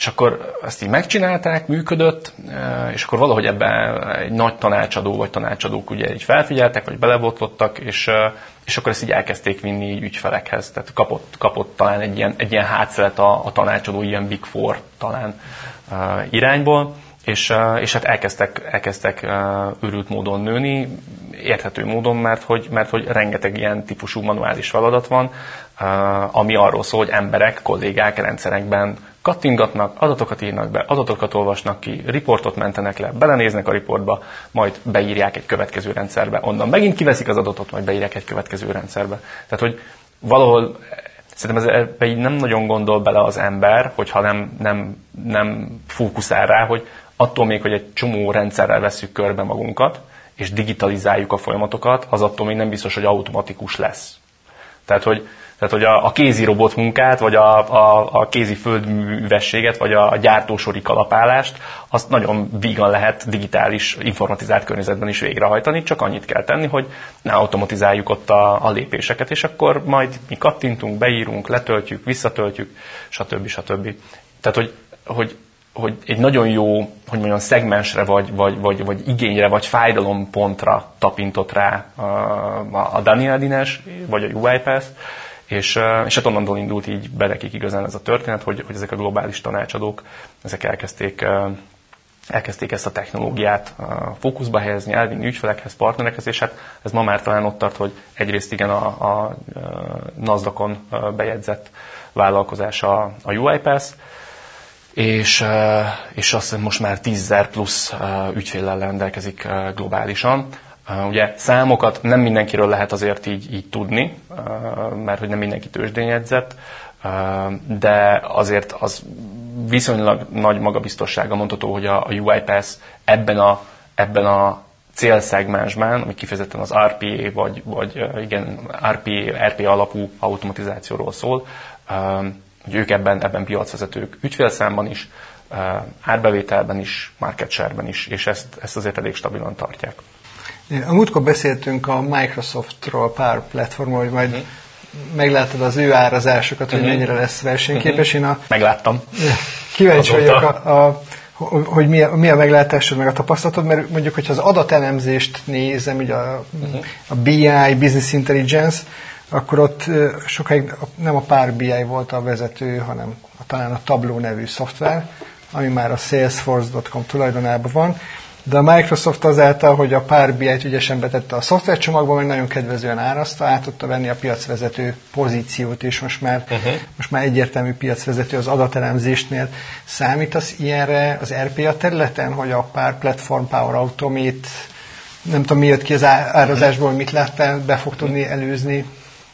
És akkor ezt így megcsinálták, működött, eh, és akkor valahogy ebben egy nagy tanácsadó vagy tanácsadók ugye így felfigyeltek, vagy belevotlottak, és, eh, és akkor ezt így elkezdték vinni így ügyfelekhez. Tehát kapott, kapott talán egy ilyen, egy ilyen hátszelet a, a tanácsadó, ilyen Big Four talán uh, irányból, és, és hát elkezdtek, elkezdtek őrült módon nőni, érthető módon, mert hogy, mert hogy rengeteg ilyen típusú manuális feladat van, ami arról szól, hogy emberek, kollégák rendszerekben kattingatnak, adatokat írnak be, adatokat olvasnak ki, riportot mentenek le, belenéznek a riportba, majd beírják egy következő rendszerbe, onnan megint kiveszik az adatot, majd beírják egy következő rendszerbe. Tehát, hogy valahol szerintem ez így nem nagyon gondol bele az ember, hogyha nem, nem, nem fókuszál rá, hogy attól még, hogy egy csomó rendszerrel veszük körbe magunkat, és digitalizáljuk a folyamatokat, az attól még nem biztos, hogy automatikus lesz. Tehát, hogy tehát, hogy a, a kézi robot munkát, vagy a, a, a kézi földművességet, vagy a, a gyártósori kalapálást, azt nagyon vígan lehet digitális, informatizált környezetben is végrehajtani, csak annyit kell tenni, hogy ne automatizáljuk ott a, a lépéseket, és akkor majd mi kattintunk, beírunk, letöltjük, visszatöltjük, stb. stb. Tehát, hogy, hogy hogy egy nagyon jó, hogy mondjam, szegmensre, vagy, vagy, vagy, vagy igényre, vagy fájdalompontra tapintott rá a, a Daniel Dines, vagy a UiPath, és, és hát onnantól indult így belekik igazán ez a történet, hogy, hogy ezek a globális tanácsadók, ezek elkezdték elkezdték ezt a technológiát fókuszba helyezni, elvinni ügyfelekhez, partnerekhez, és hát ez ma már talán ott tart, hogy egyrészt igen a, a NASDAQ-on bejegyzett vállalkozás a, a UiPath, és, és azt most már 10 plusz ügyféllel rendelkezik globálisan. Ugye számokat nem mindenkiről lehet azért így, így tudni, mert hogy nem mindenki tőzsdényedzett, de azért az viszonylag nagy magabiztossága mondható, hogy a, UiPath ebben a, ebben a célszegmensben, ami kifejezetten az RPA, vagy, vagy igen, RPA, RPA alapú automatizációról szól, hogy ők ebben, ebben piacvezetők ügyfélszámban is, árbevételben is, market share-ben is, és ezt, ezt azért elég stabilan tartják. A múltkor beszéltünk a Microsoftról, pár platformról, hogy majd uh-huh. meglátod az ő árazásokat, hogy uh-huh. mennyire lesz versenyképes. Uh-huh. Én a, Megláttam. Kíváncsi Azóta. vagyok, a, a, hogy mi a, mi a meglátásod, meg a tapasztalatod, mert mondjuk, hogyha az adatelemzést nézem, ugye a, uh-huh. a BI, Business Intelligence, akkor ott sokáig nem a pár BI volt a vezető, hanem talán a Tableau nevű szoftver, ami már a salesforce.com tulajdonában van, de a Microsoft azáltal, hogy a pár BI-t ügyesen betette a szoftvercsomagba, meg nagyon kedvezően árazta, át tudta venni a piacvezető pozíciót, és most már, uh-huh. most már egyértelmű piacvezető az adatelemzésnél. az ilyenre az RPA területen, hogy a pár Platform Power Automate, nem tudom mi jött ki az árazásból, mit láttál, be fog tudni előzni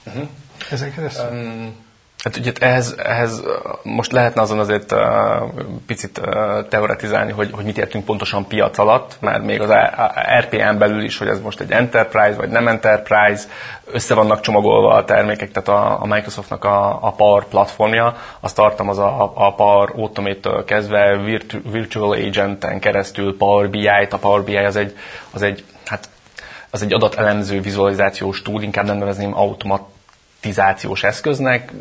uh-huh. ezeket? Um, Hát ugye ehhez, ehhez most lehetne azon azért picit uh, teoretizálni, hogy, hogy mit értünk pontosan piac alatt, mert még az RPM belül is, hogy ez most egy enterprise vagy nem enterprise, össze vannak csomagolva a termékek, tehát a, a Microsoftnak a, a Power platformja, az a, a Power Automate-től kezdve Virtu, Virtual Agent-en keresztül Power BI-t, a Power BI az egy, az egy hát az egy adatelemző vizualizációs túl, inkább nem nevezném automat, automatizációs eszköznek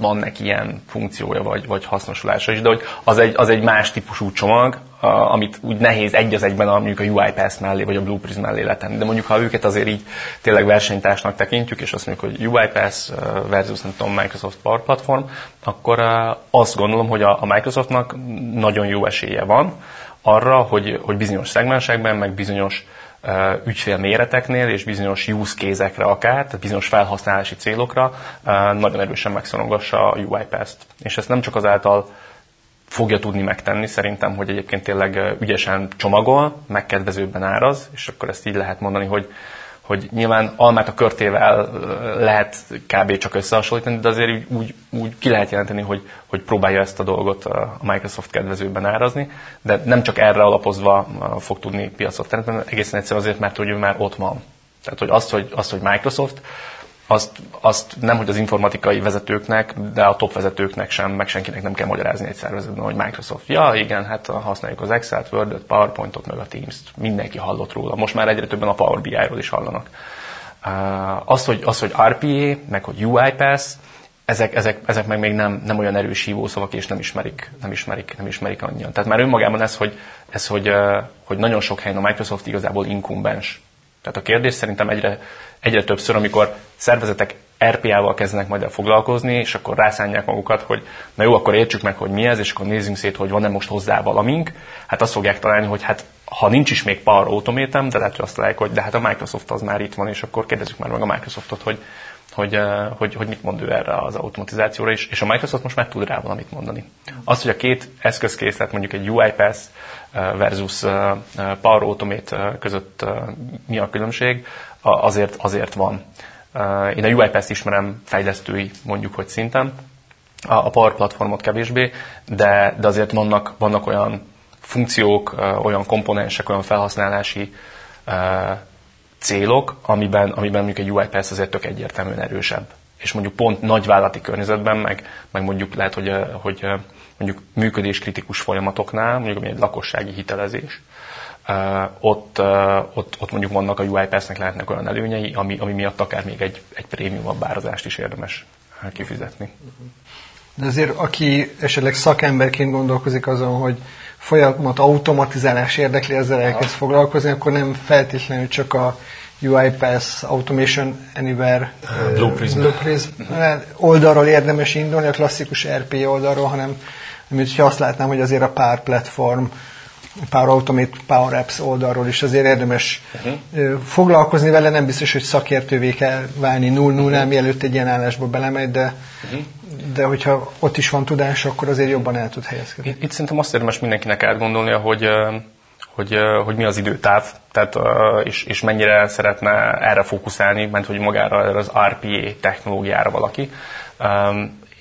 van neki ilyen funkciója vagy, vagy hasznosulása is, de hogy az egy, az egy más típusú csomag, a, amit úgy nehéz egy az egyben a, mondjuk a UiPath mellé vagy a Blue Prism mellé letenni. De mondjuk ha őket azért így tényleg versenytársnak tekintjük, és azt mondjuk, hogy UiPath versus nem tudom, Microsoft Power Platform, akkor azt gondolom, hogy a, a Microsoftnak nagyon jó esélye van arra, hogy, hogy bizonyos szegmensekben, meg bizonyos ügyfél méreteknél és bizonyos use case-ekre akár, tehát bizonyos felhasználási célokra nagyon erősen megszorongassa a UiPath-t. És ezt nem csak azáltal fogja tudni megtenni szerintem, hogy egyébként tényleg ügyesen csomagol, megkedvezőbben áraz, és akkor ezt így lehet mondani, hogy hogy nyilván almát a körtével lehet kb. csak összehasonlítani, de azért úgy, úgy, úgy ki lehet jelenteni, hogy, hogy próbálja ezt a dolgot a Microsoft kedvezőben árazni, de nem csak erre alapozva fog tudni piacot teremteni, egészen egyszerűen azért, mert hogy ő már ott van. Tehát, hogy azt, hogy, azt, hogy Microsoft azt, azt nem, hogy az informatikai vezetőknek, de a top vezetőknek sem, meg senkinek nem kell magyarázni egy szervezetben, hogy Microsoft. Ja, igen, hát használjuk az Excel-t, Word-et, PowerPoint-ot, meg a Teams-t. Mindenki hallott róla. Most már egyre többen a Power BI-ról is hallanak. Uh, az, hogy, az, hogy RPA, meg hogy UiPath, ezek, ezek, ezek meg még nem, nem olyan erős hívószavak, és nem ismerik, nem ismerik, nem ismerik annyian. Tehát már önmagában ez, hogy, ez, hogy, hogy nagyon sok helyen a Microsoft igazából inkumbens tehát a kérdés szerintem egyre, egyre többször, amikor szervezetek RPA-val kezdenek majd el foglalkozni, és akkor rászánják magukat, hogy na jó, akkor értsük meg, hogy mi ez, és akkor nézzünk szét, hogy van-e most hozzá valamink. Hát azt fogják találni, hogy hát ha nincs is még Power Automate, de lehet, hogy azt találják, hogy de hát a Microsoft az már itt van, és akkor kérdezzük már meg a Microsoftot, hogy, hogy, eh, hogy, hogy mit mond ő erre az automatizációra is, és a Microsoft most már tud rá valamit mondani. Az, hogy a két eszközkészlet, mondjuk egy UiPath eh, versus eh, Power Automate között mi a különbség, azért, azért van. Én a UiPath ismerem fejlesztői, mondjuk, hogy szinten, a Power platformot kevésbé, de, de azért vannak, vannak olyan funkciók, olyan komponensek, olyan felhasználási célok, amiben, amiben mondjuk egy UiPath azért tök egyértelműen erősebb. És mondjuk pont nagyvállalati környezetben, meg, meg mondjuk lehet, hogy, hogy mondjuk működéskritikus folyamatoknál, mondjuk egy lakossági hitelezés, ott, ott, ott mondjuk vannak a UiPath-nek lehetnek olyan előnyei, ami, ami miatt akár még egy, egy prémium árazást is érdemes kifizetni. De azért, aki esetleg szakemberként gondolkozik azon, hogy folyamat automatizálás érdekli, ezzel elkezd foglalkozni, akkor nem feltétlenül csak a UiPath Automation Anywhere Blue Prism, Blue Prism oldalról érdemes indulni, a klasszikus RP oldalról, hanem mint azt látnám, hogy azért a Power Platform, Power Automate, Power Apps oldalról is azért érdemes uh-huh. foglalkozni vele, nem biztos, hogy szakértővé kell válni null nullnál, uh-huh. mielőtt egy ilyen állásba belemegy, de uh-huh de hogyha ott is van tudás, akkor azért jobban el tud helyezkedni. Itt, itt szerintem azt érdemes mindenkinek átgondolnia, hogy hogy, hogy mi az időtáv, tehát, és, és mennyire szeretne erre fókuszálni, mert hogy magára az RPA technológiára valaki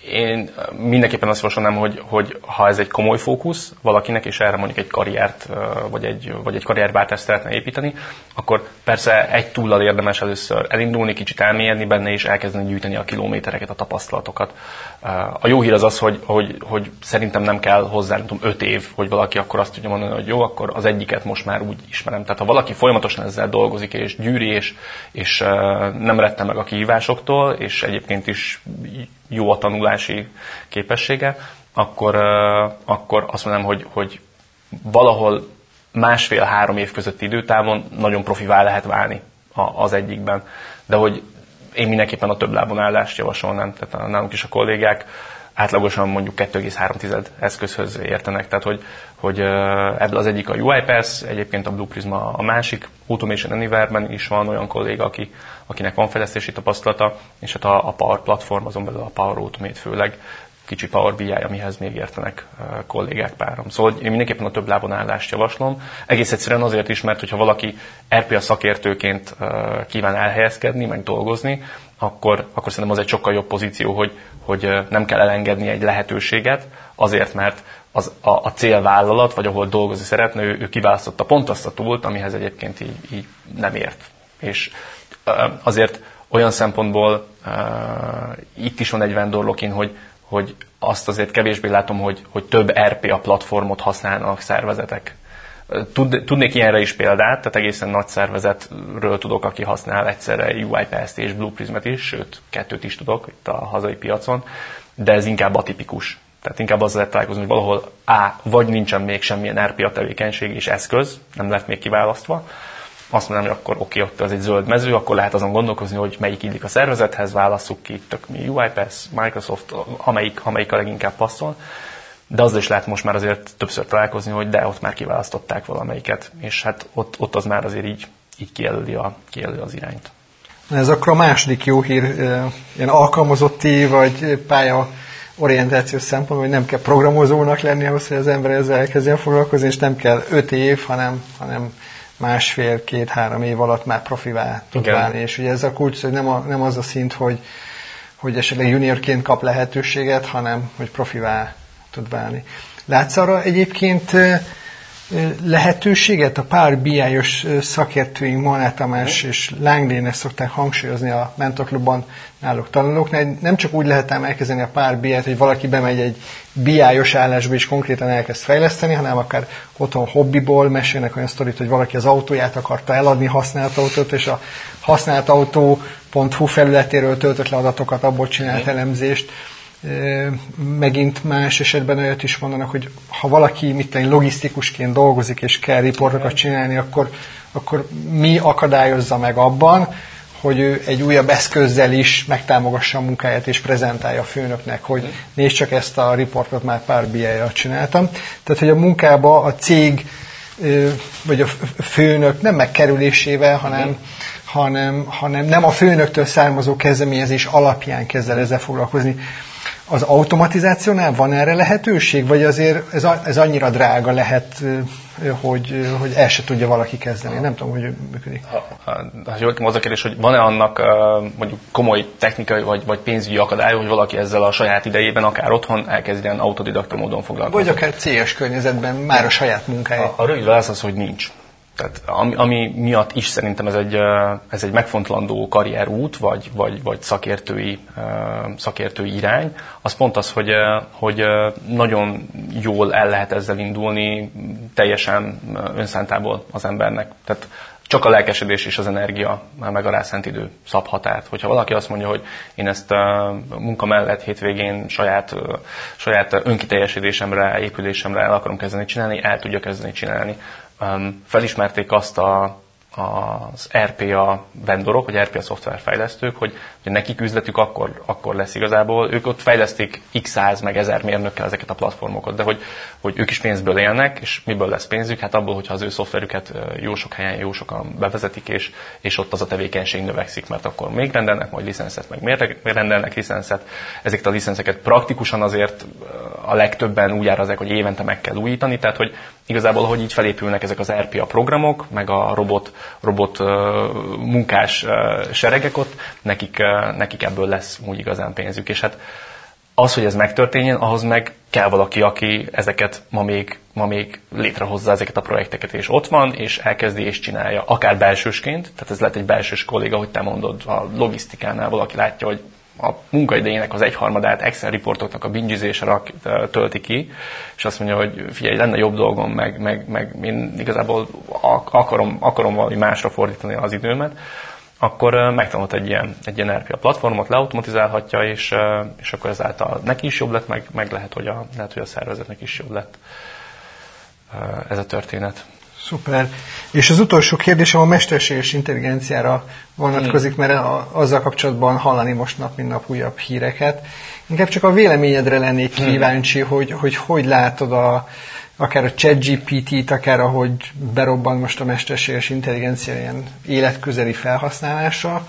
én mindenképpen azt javasolnám, hogy, hogy ha ez egy komoly fókusz valakinek, és erre mondjuk egy karriert, vagy egy, vagy egy karrierváltást szeretne építeni, akkor persze egy túllal érdemes először elindulni, kicsit elmélyedni benne, és elkezdeni gyűjteni a kilométereket, a tapasztalatokat. A jó hír az az, hogy, hogy, hogy szerintem nem kell hozzá, nem tudom, öt év, hogy valaki akkor azt tudja mondani, hogy jó, akkor az egyiket most már úgy ismerem. Tehát ha valaki folyamatosan ezzel dolgozik, és gyűri, és, és nem rette meg a kihívásoktól, és egyébként is jó a tanulási képessége, akkor, akkor azt mondanám, hogy, hogy valahol másfél-három év közötti időtávon nagyon profivá lehet válni az egyikben. De hogy én mindenképpen a több lábon állást javasolnám, tehát nálunk is a kollégák átlagosan mondjuk 2,3 eszközhöz értenek, tehát hogy, hogy ebből az egyik a UiPath, egyébként a Blue Prisma a másik, Automation Anywhere-ben is van olyan kolléga, aki, akinek van fejlesztési tapasztalata, és hát a, a Power Platform, azon belül a Power Automate főleg, kicsi Power BI, amihez még értenek kollégák párom. Szóval én mindenképpen a több lábon állást javaslom. Egész egyszerűen azért is, mert hogyha valaki RPA szakértőként kíván elhelyezkedni, meg dolgozni, akkor, akkor szerintem az egy sokkal jobb pozíció, hogy, hogy nem kell elengedni egy lehetőséget, azért, mert az, a, a célvállalat, vagy ahol dolgozni szeretne, ő, ő kiválasztotta pont azt a túlt, amihez egyébként így, így nem ért. És azért olyan szempontból uh, itt is van egy vendorlokin, hogy, hogy azt azért kevésbé látom, hogy, hogy több RPA platformot használnak szervezetek. Tud, tudnék ilyenre is példát, tehát egészen nagy szervezetről tudok, aki használ egyszerre UiPath-t és Blue Prismet is, sőt, kettőt is tudok itt a hazai piacon, de ez inkább atipikus. Tehát inkább az lehet találkozni, hogy valahol A, vagy nincsen még semmilyen RPA tevékenység és eszköz, nem lett még kiválasztva, azt mondom, hogy akkor oké, ott az egy zöld mező, akkor lehet azon gondolkozni, hogy melyik illik a szervezethez, válasszuk ki, tök mi UiPath, Microsoft, amelyik, amelyik a leginkább passzol. De az is lehet most már azért többször találkozni, hogy de ott már kiválasztották valamelyiket, és hát ott, ott az már azért így, így kijelöli, a, kijelöli az irányt. Ez akkor a második jó hír, ilyen alkalmazotti vagy pálya orientációs szempontból, hogy nem kell programozónak lenni ahhoz, hogy az ember ezzel elkezdjen foglalkozni, és nem kell öt év, hanem, hanem másfél, két, három év alatt már profivá tud Igen. válni. És ugye ez a kulcs, hogy nem, a, nem az a szint, hogy, hogy esetleg juniorként kap lehetőséget, hanem hogy profivá tud válni. Látsz arra egyébként lehetőséget? A pár biájos szakértőink, Molnár Tamás és Lángdén szokták hangsúlyozni a mentorklubban náluk tanulóknál. Nem csak úgy lehet ám elkezdeni a pár biát, hogy valaki bemegy egy biájos állásba és konkrétan elkezd fejleszteni, hanem akár otthon hobbiból mesélnek olyan sztorit, hogy valaki az autóját akarta eladni, használt autót, és a használt autó.hu felületéről töltött le adatokat, abból csinált elemzést megint más esetben olyat is mondanak, hogy ha valaki mit tenni, logisztikusként dolgozik és kell riportokat csinálni, akkor, akkor mi akadályozza meg abban, hogy ő egy újabb eszközzel is megtámogassa a munkáját és prezentálja a főnöknek, hogy nézd csak ezt a riportot már pár biája csináltam. Tehát, hogy a munkába a cég vagy a főnök nem megkerülésével, hanem, hanem, hanem nem a főnöktől származó kezdeményezés alapján kezd el ezzel foglalkozni. Az automatizációnál van erre lehetőség, vagy azért ez, ez annyira drága lehet, hogy, hogy el se tudja valaki kezdeni? Nem tudom, hogy működik. Ha, ha, ha az a kérdés, hogy van-e annak mondjuk komoly technikai vagy, vagy pénzügyi akadály, hogy valaki ezzel a saját idejében, akár otthon elkezd ilyen autodidakta módon foglalkozni? Vagy akár céges környezetben már a saját munkája. A, a rövid válasz az, hogy nincs. Tehát ami, ami miatt is szerintem ez egy, ez egy megfontolandó karrierút, vagy, vagy, vagy szakértői, szakértői irány, az pont az, hogy, hogy nagyon jól el lehet ezzel indulni teljesen önszántából az embernek. Tehát csak a lelkesedés és az energia, meg a rászánt idő szabhatát. Hogyha valaki azt mondja, hogy én ezt a munka mellett hétvégén saját, saját önkiteljesedésemre, épülésemre el akarom kezdeni csinálni, el tudja kezdeni csinálni felismerték azt a, az RPA vendorok, vagy RPA szoftverfejlesztők, hogy, hogy nekik üzletük akkor, akkor lesz igazából. Ők ott fejlesztik x száz meg ezer mérnökkel ezeket a platformokat, de hogy, hogy ők is pénzből élnek, és miből lesz pénzük? Hát abból, hogyha az ő szoftverüket jó sok helyen, jó sokan bevezetik, és, és ott az a tevékenység növekszik, mert akkor még rendelnek majd licenszet, meg miért rendelnek licenszet. Ezeket a licenszeket praktikusan azért a legtöbben úgy árazzák, hogy évente meg kell újítani, tehát hogy igazából, hogy így felépülnek ezek az RPA programok, meg a robot, robot munkás seregek ott, nekik, nekik ebből lesz úgy igazán pénzük. És hát az, hogy ez megtörténjen, ahhoz meg kell valaki, aki ezeket ma még, ma még létrehozza ezeket a projekteket, és ott van, és elkezdi és csinálja, akár belsősként, tehát ez lehet egy belsős kolléga, hogy te mondod, a logisztikánál valaki látja, hogy a munkaidejének az egyharmadát Excel riportoknak a bingizésre tölti ki, és azt mondja, hogy figyelj, lenne jobb dolgom, meg, meg, meg én igazából akarom, akarom valami másra fordítani az időmet, akkor megtanult egy ilyen, egy ilyen RPA platformot, leautomatizálhatja, és, és akkor ezáltal neki is jobb lett, meg, meg lehet, hogy a, lehet, hogy a szervezetnek is jobb lett ez a történet. Szuper. És az utolsó kérdésem a mesterséges intelligenciára vonatkozik, mert azzal kapcsolatban hallani most nap, mint nap újabb híreket. Inkább csak a véleményedre lennék hmm. kíváncsi, hogy, hogy hogy látod a, akár a ChatGPT-t, akár ahogy berobban most a mesterséges intelligencia ilyen életközeli felhasználása,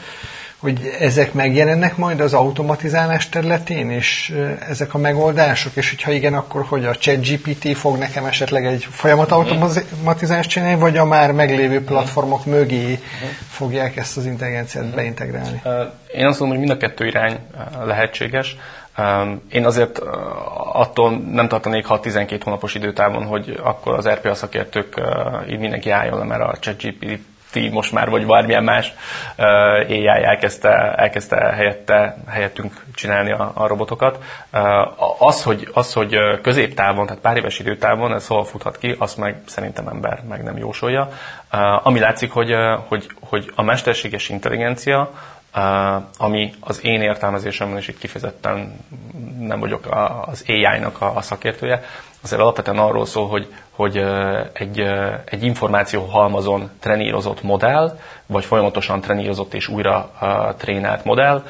hogy ezek megjelennek majd az automatizálás területén, és ezek a megoldások, és hogyha igen, akkor hogy a ChatGPT fog nekem esetleg egy folyamat mhm. automatizálást csinálni, vagy a már meglévő platformok mögé mhm. fogják ezt az intelligenciát mhm. beintegrálni? Én azt mondom, hogy mind a kettő irány lehetséges. Én azért attól nem tartanék 6-12 hónapos időtávon, hogy akkor az RPA szakértők így mindenki álljon le, mert a ChatGPT most már, vagy bármilyen más AI elkezdte, elkezdte helyette, helyettünk csinálni a, a robotokat. Az hogy, az, hogy középtávon, tehát pár éves időtávon ez hol futhat ki, azt meg szerintem ember meg nem jósolja. Ami látszik, hogy, hogy, hogy a mesterséges intelligencia, ami az én értelmezésemben is itt kifejezetten nem vagyok az AI-nak a szakértője, azért alapvetően arról szól, hogy, hogy egy, egy információ halmazon trenírozott modell, vagy folyamatosan trenírozott és újra trénált modell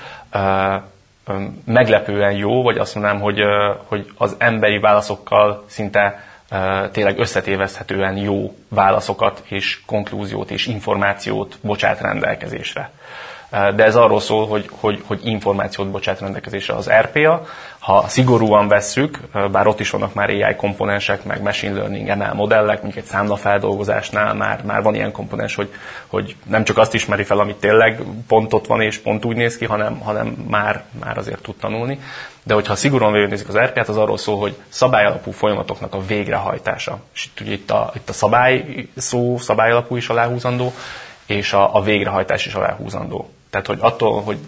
meglepően jó, vagy azt mondanám, hogy, hogy az emberi válaszokkal szinte tényleg összetéveszthetően jó válaszokat és konklúziót és információt bocsát rendelkezésre. De ez arról szól, hogy, hogy, hogy információt bocsát rendelkezésre az RPA. Ha szigorúan vesszük, bár ott is vannak már AI komponensek, meg machine learning, modellek, mondjuk egy számlafeldolgozásnál már, már van ilyen komponens, hogy, hogy nem csak azt ismeri fel, amit tényleg pont ott van és pont úgy néz ki, hanem, hanem már, már azért tud tanulni. De hogyha szigorúan végignézik az RPA-t, az arról szól, hogy szabályalapú folyamatoknak a végrehajtása. És itt, ugye itt, a, itt a szabály szó, szabályalapú is aláhúzandó, és a, a végrehajtás is aláhúzandó. Tehát, hogy attól, hogy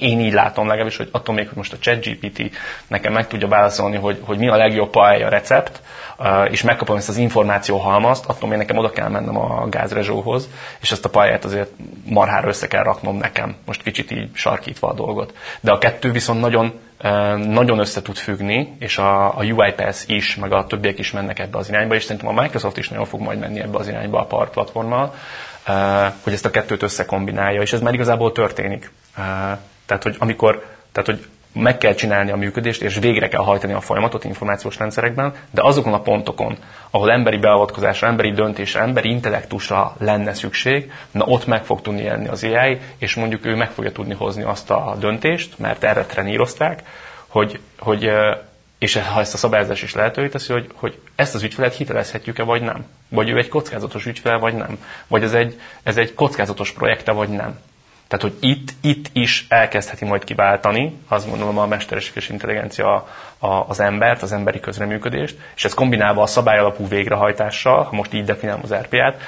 én így látom legalábbis, hogy attól még, hogy most a ChatGPT nekem meg tudja válaszolni, hogy, hogy mi a legjobb paella recept, és megkapom ezt az információ halmazt, attól még nekem oda kell mennem a gázrezsóhoz, és ezt a pályát azért marhára össze kell raknom nekem, most kicsit így sarkítva a dolgot. De a kettő viszont nagyon nagyon össze tud függni, és a, a UiPath is, meg a többiek is mennek ebbe az irányba, és szerintem a Microsoft is nagyon fog majd menni ebbe az irányba a PAR platformmal, hogy ezt a kettőt összekombinálja, és ez már igazából történik. Tehát, hogy amikor, tehát, hogy meg kell csinálni a működést, és végre kell hajtani a folyamatot információs rendszerekben, de azokon a pontokon, ahol emberi beavatkozásra, emberi döntésre, emberi intellektusra lenne szükség, na ott meg fog tudni élni az AI, és mondjuk ő meg fogja tudni hozni azt a döntést, mert erre trenírozták, hogy, hogy és ha ezt a szabályozás is lehetővé teszi, hogy, hogy ezt az ügyfelet hitelezhetjük-e, vagy nem. Vagy ő egy kockázatos ügyfel, vagy nem. Vagy ez egy, ez egy kockázatos projekte, vagy nem. Tehát, hogy itt, itt is elkezdheti majd kiváltani, azt gondolom a mesterséges intelligencia a, az embert, az emberi közreműködést, és ez kombinálva a szabályalapú végrehajtással, ha most így definiálom az RPA-t,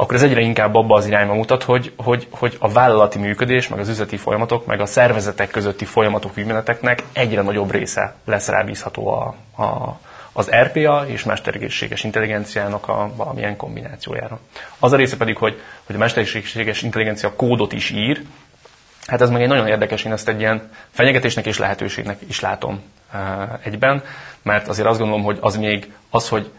akkor ez egyre inkább abba az irányba mutat, hogy, hogy, hogy a vállalati működés, meg az üzleti folyamatok, meg a szervezetek közötti folyamatok ügymeneteknek egyre nagyobb része lesz rábízható a, a, az RPA és mesterséges intelligenciának a valamilyen kombinációjára. Az a része pedig, hogy, hogy a mesterséges intelligencia kódot is ír, hát ez meg egy nagyon érdekes, én ezt egy ilyen fenyegetésnek és lehetőségnek is látom egyben, mert azért azt gondolom, hogy az még az, hogy,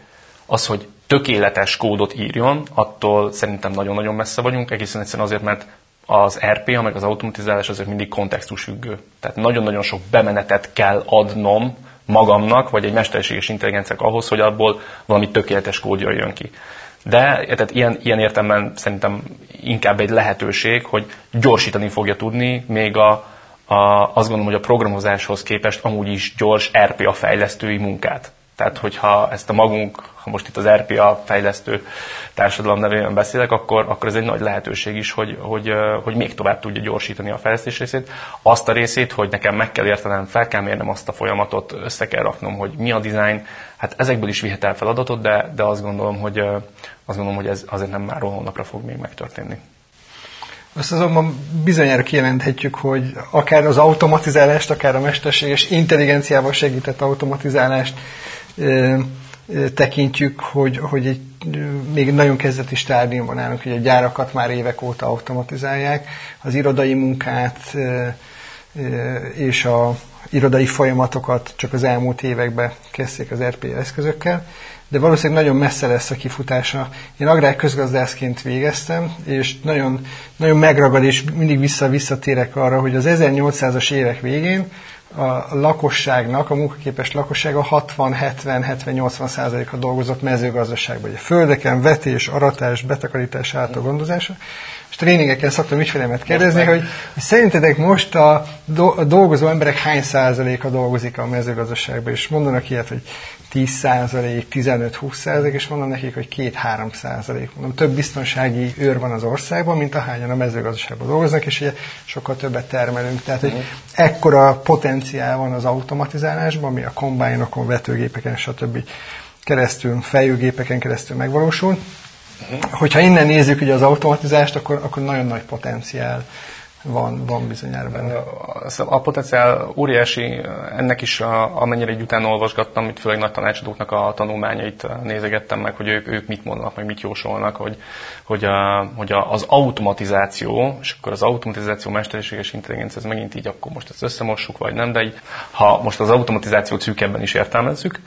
az, hogy tökéletes kódot írjon, attól szerintem nagyon-nagyon messze vagyunk, egészen egyszerűen azért, mert az RPA, meg az automatizálás azért mindig kontextusfüggő. Tehát nagyon-nagyon sok bemenetet kell adnom magamnak, vagy egy mesterséges intelligenciák ahhoz, hogy abból valami tökéletes kód jöjjön ki. De tehát ilyen, ilyen értelemben szerintem inkább egy lehetőség, hogy gyorsítani fogja tudni még a, a, azt gondolom, hogy a programozáshoz képest amúgy is gyors RPA fejlesztői munkát. Tehát, hogyha ezt a magunk, most itt az RPA fejlesztő társadalom nevében beszélek, akkor, akkor ez egy nagy lehetőség is, hogy, hogy, hogy még tovább tudja gyorsítani a fejlesztés részét. Azt a részét, hogy nekem meg kell értenem, fel kell mérnem azt a folyamatot, össze kell raknom, hogy mi a design, hát ezekből is vihet el feladatot, de, de azt gondolom, hogy, azt gondolom, hogy ez azért nem már holnapra fog még megtörténni. Azt azonban bizonyára kijelenthetjük, hogy akár az automatizálást, akár a mesterséges intelligenciával segített automatizálást tekintjük, hogy, hogy egy, még nagyon kezdeti stádiumban állunk, hogy a gyárakat már évek óta automatizálják, az irodai munkát és a irodai folyamatokat csak az elmúlt években kezdték az RP eszközökkel, de valószínűleg nagyon messze lesz a kifutása. Én agrár közgazdászként végeztem, és nagyon, nagyon megragad, és mindig vissza-visszatérek arra, hogy az 1800-as évek végén a lakosságnak, a munkaképes lakossága 60-70-70-80 százaléka dolgozott mezőgazdaságban. Ugye földeken, vetés, aratás, betakarítás, által gondozása. És tréningeken szoktam ügyfelemet kérdezni, hogy, hogy szerintetek most a, do, a dolgozó emberek hány százaléka dolgozik a mezőgazdaságban, és mondanak ilyet, hogy 10 százalék, 15-20 százalék, és mondom nekik, hogy 2-3 százalék. Mondom, több biztonsági őr van az országban, mint ahányan a mezőgazdaságban dolgoznak, és ugye sokkal többet termelünk. Tehát, hogy ekkora potenciál van az automatizálásban, ami a kombájnokon, vetőgépeken, stb. keresztül, fejőgépeken keresztül megvalósul. Hogyha innen nézzük ugye az automatizást, akkor, akkor nagyon nagy potenciál van, van bizonyára benne. A potenciál óriási, ennek is a, amennyire egy után olvasgattam, itt főleg nagy tanácsadóknak a tanulmányait nézegettem meg, hogy ők, ők mit mondanak, meg mit jósolnak, hogy, hogy, a, hogy a, az automatizáció, és akkor az automatizáció mesterséges intelligencia, ez megint így, akkor most ezt összemossuk, vagy nem, de így, ha most az automatizáció szűkebben is értelmezzük,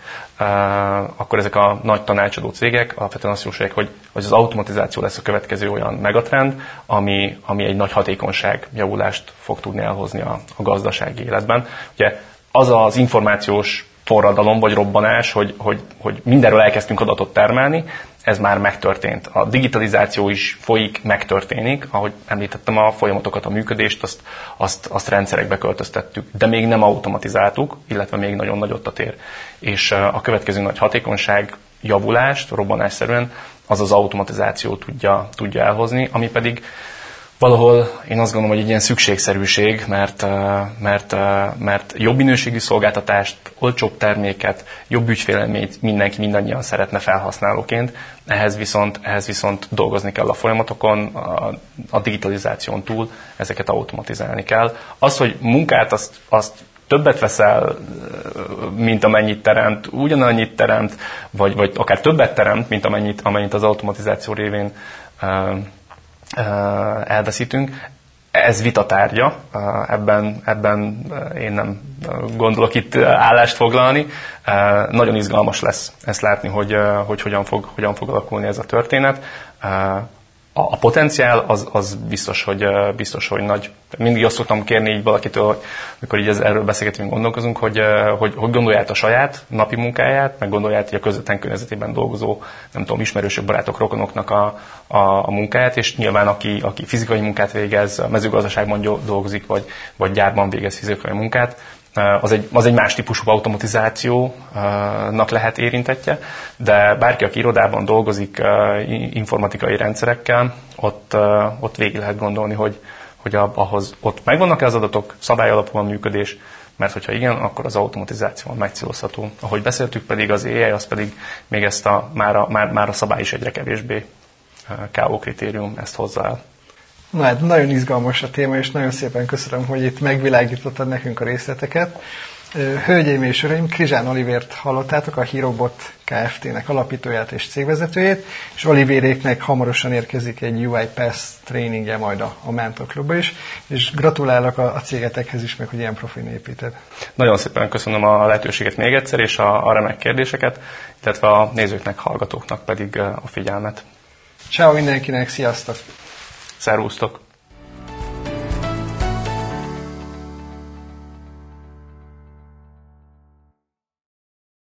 akkor ezek a nagy tanácsadó cégek alapvetően azt jósolják, hogy, hogy az automatizáció lesz a következő olyan megatrend, ami, ami egy nagy hatékonyság javulást fog tudni elhozni a, a gazdasági életben. Ugye az az információs forradalom vagy robbanás, hogy, hogy, hogy mindenről elkezdtünk adatot termelni, ez már megtörtént. A digitalizáció is folyik, megtörténik, ahogy említettem a folyamatokat, a működést, azt, azt, azt rendszerekbe költöztettük, de még nem automatizáltuk, illetve még nagyon nagyot a tér. És a következő nagy hatékonyság javulást, robbanásszerűen, az az automatizáció tudja, tudja elhozni, ami pedig valahol én azt gondolom, hogy egy ilyen szükségszerűség, mert, mert, mert jobb minőségű szolgáltatást, olcsóbb terméket, jobb ügyfélelményt mindenki mindannyian szeretne felhasználóként, ehhez viszont, ehhez viszont dolgozni kell a folyamatokon, a, a digitalizáción túl ezeket automatizálni kell. Az, hogy munkát azt, azt többet veszel, mint amennyit teremt, ugyanannyit teremt, vagy, vagy akár többet teremt, mint amennyit, amennyit az automatizáció révén elveszítünk. Ez vita tárgya, ebben, ebben én nem gondolok itt állást foglalni. Nagyon izgalmas lesz ezt látni, hogy, hogy hogyan, fog, hogyan fog alakulni ez a történet a, potenciál az, az biztos, hogy, biztos, hogy nagy. Mindig azt szoktam kérni így valakitől, amikor így erről beszélgetünk, gondolkozunk, hogy, hogy, hogy gondolját a saját napi munkáját, meg gondolját hogy a közvetlen környezetében dolgozó, nem tudom, ismerősök, barátok, rokonoknak a, a, a munkáját, és nyilván aki, aki fizikai munkát végez, mezőgazdaságban dolgozik, vagy, vagy gyárban végez fizikai munkát, az egy, az egy más típusú automatizációnak lehet érintetje, de bárki, aki irodában dolgozik informatikai rendszerekkel, ott, ott végig lehet gondolni, hogy, hogy ahhoz ott megvannak-e az adatok, szabályalapú a működés, mert hogyha igen, akkor az automatizáció megcélozható. Ahogy beszéltük pedig, az AI az pedig még ezt a, már, a, már, már a szabály is egyre kevésbé KO kritérium ezt hozzá el. Na hát nagyon izgalmas a téma, és nagyon szépen köszönöm, hogy itt megvilágítottad nekünk a részleteket. Hölgyeim és uraim, Krizsán Olivért hallottátok, a Hirobot Kft-nek alapítóját és cégvezetőjét, és Olivéréknek hamarosan érkezik egy UI Pass tréningje majd a, a Mentor Klubba is, és gratulálok a, a cégetekhez is, meg hogy ilyen profin építed. Nagyon szépen köszönöm a lehetőséget még egyszer, és a, a remek kérdéseket, illetve a nézőknek, hallgatóknak pedig a figyelmet. Ciao mindenkinek, sziasztok! Szervusztok!